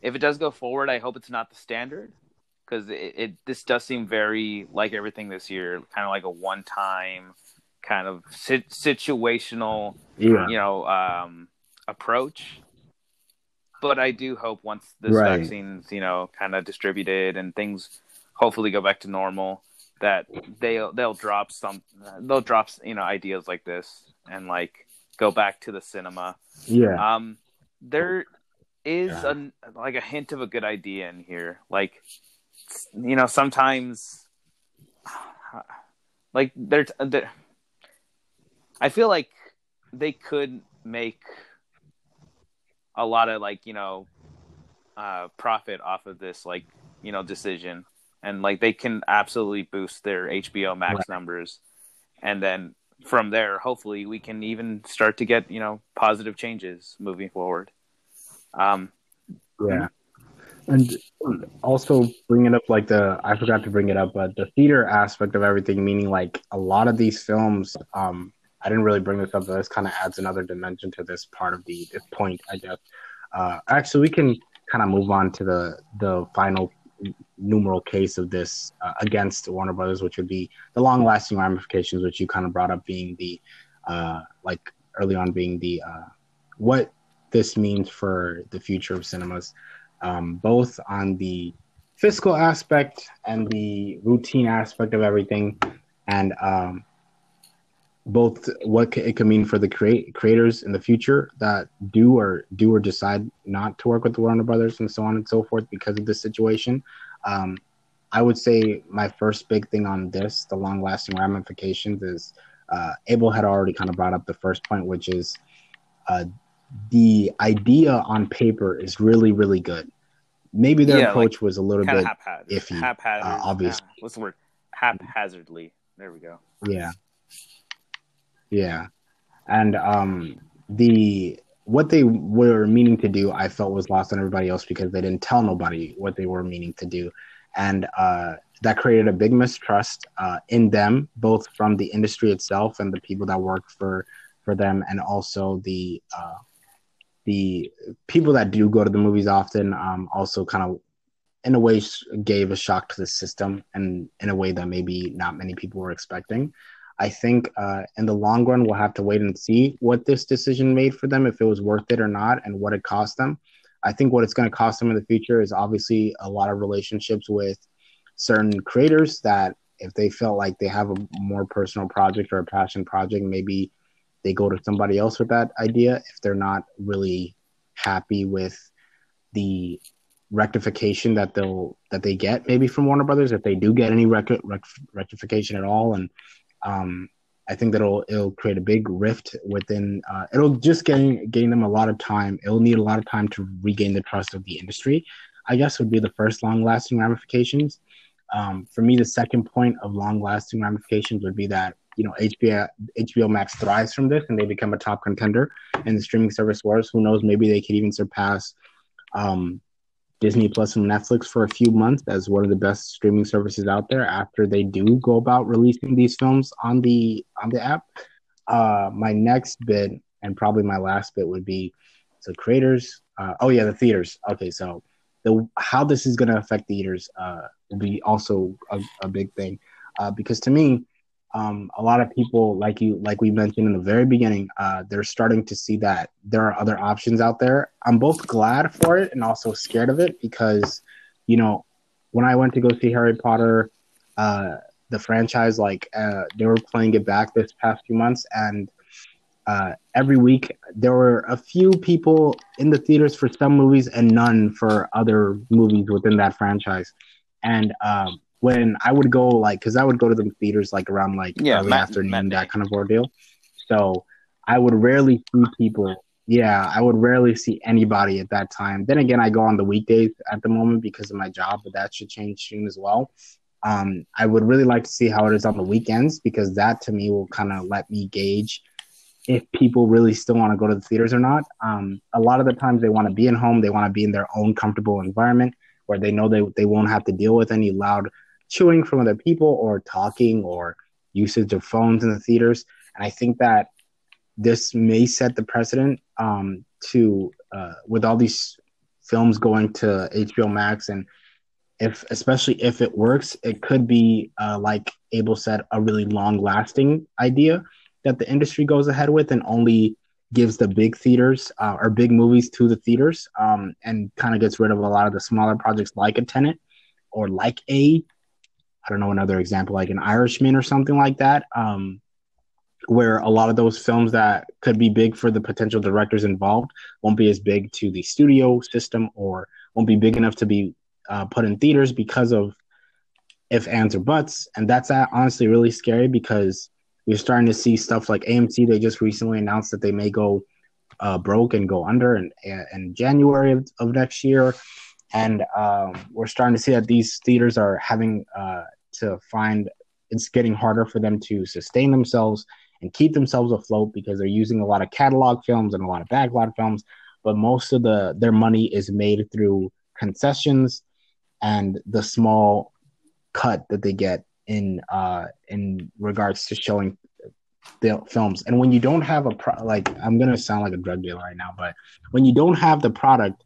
[SPEAKER 2] if it does go forward, I hope it's not the standard because it, it this does seem very like everything this year, kind of like a one time kind of situational, yeah. you know, um, approach. But I do hope once this right. vaccine's, you know, kind of distributed and things hopefully go back to normal, that they'll they'll drop some they'll drop you know ideas like this and like go back to the cinema.
[SPEAKER 1] Yeah.
[SPEAKER 2] Um, there is yeah. a like a hint of a good idea in here. Like, you know, sometimes, like there's, there, I feel like they could make a lot of like you know, uh, profit off of this like you know decision, and like they can absolutely boost their HBO Max right. numbers, and then from there, hopefully, we can even start to get you know positive changes moving forward. Um,
[SPEAKER 1] yeah, and also bringing up like the I forgot to bring it up, but the theater aspect of everything, meaning like a lot of these films. Um, I didn't really bring this up, but this kind of adds another dimension to this part of the this point. I guess. Uh, actually, we can kind of move on to the the final numeral case of this uh, against Warner Brothers, which would be the long lasting ramifications, which you kind of brought up being the uh, like early on being the uh, what this means for the future of cinemas, um, both on the fiscal aspect and the routine aspect of everything, and um, both what it could mean for the create creators in the future that do or do or decide not to work with the Warner Brothers and so on and so forth because of this situation. Um, I would say my first big thing on this, the long lasting ramifications, is uh, Abel had already kind of brought up the first point, which is uh, the idea on paper is really, really good. Maybe their yeah, approach like, was a little bit haphazard, iffy. Haphazard, uh, obviously.
[SPEAKER 2] Uh, what's the word? Haphazardly. There we go.
[SPEAKER 1] Yeah. Yeah. And um, the what they were meaning to do, I felt was lost on everybody else because they didn't tell nobody what they were meaning to do, and uh, that created a big mistrust uh, in them, both from the industry itself and the people that work for for them, and also the uh, the people that do go to the movies often. Um, also, kind of in a way, gave a shock to the system, and in a way that maybe not many people were expecting. I think uh, in the long run, we'll have to wait and see what this decision made for them, if it was worth it or not, and what it cost them. I think what it's going to cost them in the future is obviously a lot of relationships with certain creators that if they felt like they have a more personal project or a passion project, maybe they go to somebody else with that idea if they're not really happy with the rectification that they'll that they get maybe from Warner Brothers if they do get any rec- rec- rectification at all and um, I think that it'll create a big rift within. Uh, it'll just gain gain them a lot of time. It'll need a lot of time to regain the trust of the industry. I guess would be the first long lasting ramifications. Um, for me, the second point of long lasting ramifications would be that you know HBO HBO Max thrives from this and they become a top contender in the streaming service wars. Who knows? Maybe they could even surpass um, Disney Plus and Netflix for a few months as one of the best streaming services out there after they do go about releasing these films on the on the app. Uh, my next bit and probably my last bit would be so creators. Uh, oh yeah, the theaters. Okay, so the how this is going to affect theaters uh, will be also a, a big thing uh, because to me um, a lot of people like you like we mentioned in the very beginning uh, they're starting to see that there are other options out there. I'm both glad for it and also scared of it because you know when i went to go see harry potter uh, the franchise like uh, they were playing it back this past few months and uh, every week there were a few people in the theaters for some movies and none for other movies within that franchise. And um, when I would go like because I would go to the theaters like around like yeah, early Matt, afternoon that kind of ordeal. So I would rarely see people. Yeah, I would rarely see anybody at that time. Then again, I go on the weekdays at the moment because of my job, but that should change soon as well. Um, I would really like to see how it is on the weekends because that to me will kind of let me gauge if people really still want to go to the theaters or not. Um, a lot of the times they want to be in home, they want to be in their own comfortable environment where they know they, they won't have to deal with any loud chewing from other people or talking or usage of phones in the theaters. And I think that this may set the precedent um, to, uh, with all these films going to HBO Max and if especially if it works, it could be uh, like Abel said, a really long lasting idea that the industry goes ahead with and only gives the big theaters uh, or big movies to the theaters um, and kind of gets rid of a lot of the smaller projects like a Tenet or like a I don't know another example like an Irishman or something like that. Um, where a lot of those films that could be big for the potential directors involved won't be as big to the studio system or won't be big enough to be uh, put in theaters because of if ands or buts and that's uh, honestly really scary because we're starting to see stuff like amc they just recently announced that they may go uh, broke and go under in, in january of, of next year and um, we're starting to see that these theaters are having uh, to find it's getting harder for them to sustain themselves and keep themselves afloat because they're using a lot of catalog films and a lot of backlot films but most of the their money is made through concessions and the small cut that they get in uh in regards to showing the films. And when you don't have a pro- like i'm gonna sound like a drug dealer right now but when you don't have the product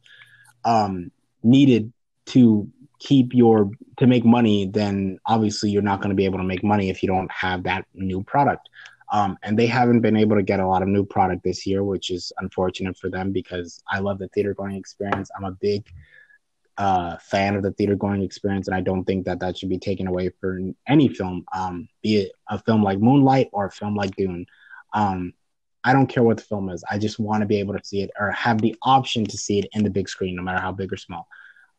[SPEAKER 1] um needed to keep your to make money then obviously you're not going to be able to make money if you don't have that new product. Um, and they haven't been able to get a lot of new product this year which is unfortunate for them because i love the theater going experience. I'm a big uh, fan of the theater going experience and i don't think that that should be taken away for any film um, be it a film like moonlight or a film like dune. Um, I don't care what the film is. I just want to be able to see it or have the option to see it in the big screen, no matter how big or small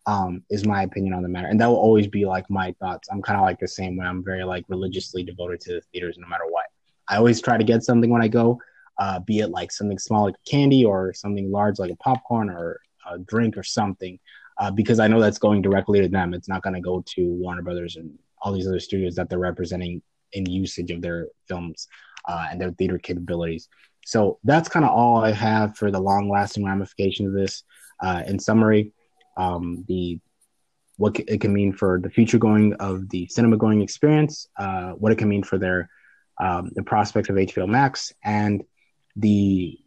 [SPEAKER 1] um, is my opinion on the matter. And that will always be like my thoughts. I'm kind of like the same way. I'm very like religiously devoted to the theaters no matter what. I always try to get something when I go, uh, be it like something small like candy or something large like a popcorn or a drink or something, uh, because I know that's going directly to them. It's not going to go to Warner Brothers and all these other studios that they're representing in usage of their films uh, and their theater capabilities. So that's kind of all I have for the long lasting ramifications of this. Uh, in summary, um, the what it can mean for the future going of the cinema going experience, uh, what it can mean for their um, the prospect of HBO Max, and the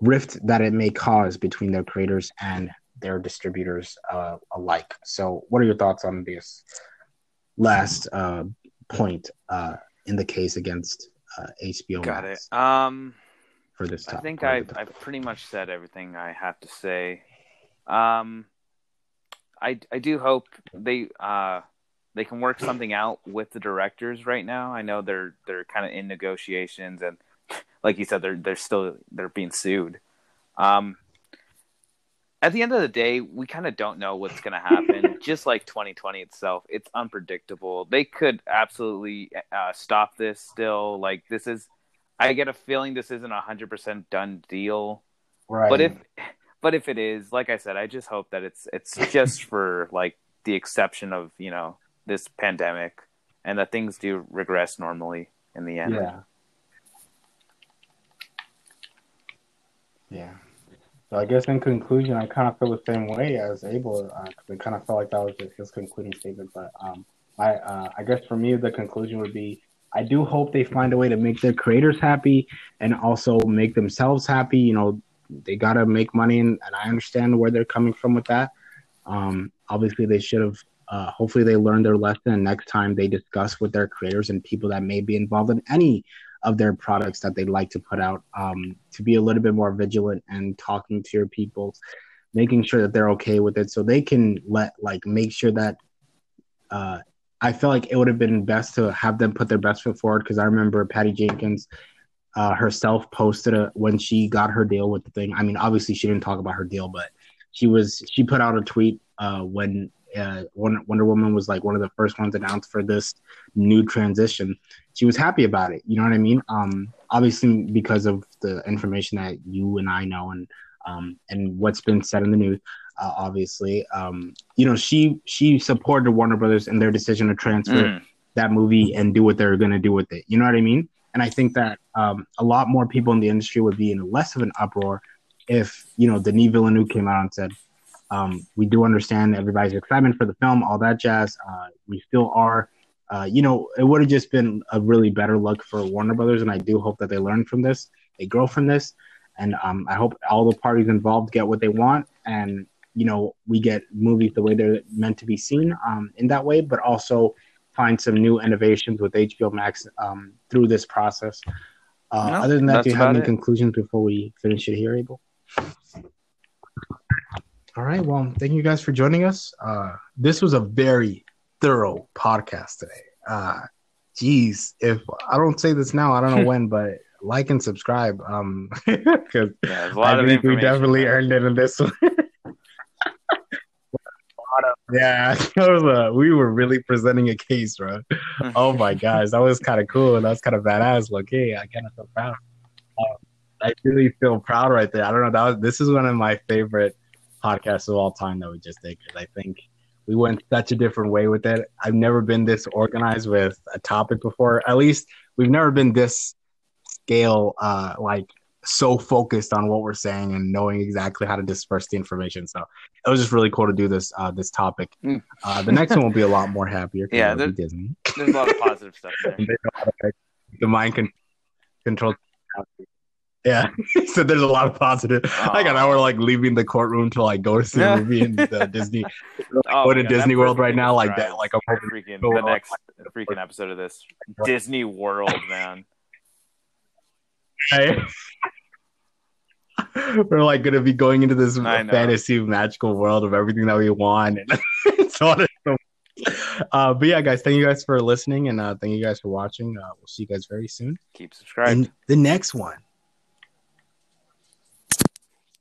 [SPEAKER 1] rift that it may cause between their creators and their distributors uh, alike. So, what are your thoughts on this last uh, point uh, in the case against HBO?
[SPEAKER 2] Uh, Got Max it. Um,
[SPEAKER 1] for this,
[SPEAKER 2] I think I I pretty much said everything I have to say. Um, I I do hope they uh they can work something out with the directors right now. I know they're they're kind of in negotiations and like you said they're they're still they're being sued. Um at the end of the day, we kind of don't know what's going to happen. Just like 2020 itself, it's unpredictable. They could absolutely uh, stop this still. Like this is, I get a feeling this isn't a hundred percent done deal. Right. But if but if it is, like I said, I just hope that it's it's just for like the exception of you know this pandemic, and that things do regress normally in the end.
[SPEAKER 1] Yeah. Yeah. So I guess in conclusion, I kind of feel the same way as Abel. Uh, I kind of felt like that was just his concluding statement. But um, I, uh, I guess for me, the conclusion would be I do hope they find a way to make their creators happy and also make themselves happy. You know, they got to make money, and, and, I understand where they're coming from with that. Um, obviously, they should have. Uh, hopefully, they learned their lesson, and next time they discuss with their creators and people that may be involved in any of their products that they'd like to put out, um, to be a little bit more vigilant and talking to your people, making sure that they're okay with it, so they can let like make sure that. Uh, I feel like it would have been best to have them put their best foot forward because I remember Patty Jenkins uh, herself posted a, when she got her deal with the thing. I mean, obviously she didn't talk about her deal, but she was she put out a tweet uh, when uh, Wonder Woman was like one of the first ones announced for this new transition. She was happy about it. You know what I mean? Um, obviously because of the information that you and I know and um, and what's been said in the news. Uh, obviously, um, you know she she supported Warner Brothers in their decision to transfer mm. that movie and do what they're going to do with it. You know what I mean? And I think that um, a lot more people in the industry would be in less of an uproar if, you know, Denis Villeneuve came out and said, um, we do understand everybody's excitement for the film, all that jazz. Uh, we still are. Uh, you know, it would have just been a really better look for Warner Brothers, and I do hope that they learn from this, they grow from this, and um, I hope all the parties involved get what they want, and you know we get movies the way they're meant to be seen um, in that way, but also find some new innovations with HBO Max um, through this process. Uh,
[SPEAKER 2] No,
[SPEAKER 1] other than that, do you have any
[SPEAKER 2] it.
[SPEAKER 1] conclusions before we finish it here, Abel? All right. Well, thank you guys for joining us. Uh, this was a very thorough podcast today. Uh, geez, if I don't say this now, I don't know when, but like and subscribe. Um, because
[SPEAKER 2] Yeah, a lot
[SPEAKER 1] I
[SPEAKER 2] of
[SPEAKER 1] think we
[SPEAKER 2] information.
[SPEAKER 1] definitely earned it in this one. yeah, that was a, we were really presenting a case, bro. Oh my gosh, that was kind of cool. And that was kind of badass. Look, hey, I kind of feel proud. Um, I really feel proud right there. I don't know. That was this is one of my favorite podcasts of all time that we just did because I think we went such a different way with it. I've never been this organized with a topic before. At least we've never been this scale, uh, like so focused on what we're saying and knowing exactly how to disperse the information. So it was just really cool to do this uh, this topic.
[SPEAKER 2] Mm.
[SPEAKER 1] Uh, the next one will be a lot more happier.
[SPEAKER 2] Yeah,
[SPEAKER 1] be Disney.
[SPEAKER 2] There's a lot of positive stuff there.
[SPEAKER 1] And they know how to make the mind can control. Yeah, so there's a lot of positive. I got now we're like leaving the courtroom to like go to see
[SPEAKER 2] Yeah.
[SPEAKER 1] a movie in the Disney.
[SPEAKER 2] Oh,
[SPEAKER 1] go to
[SPEAKER 2] yeah,
[SPEAKER 1] Disney World right now, like that. Like I'm hoping
[SPEAKER 2] freaking the next freaking episode of this Disney World, man.
[SPEAKER 1] Right? We're like gonna be going into this
[SPEAKER 2] I know.
[SPEAKER 1] fantasy magical world of everything that we want, and it's all. Uh, but yeah, guys, thank you guys for listening, and uh, thank you guys for watching. Uh, we'll see you guys very soon
[SPEAKER 2] Keep subscribing.
[SPEAKER 1] in the next one.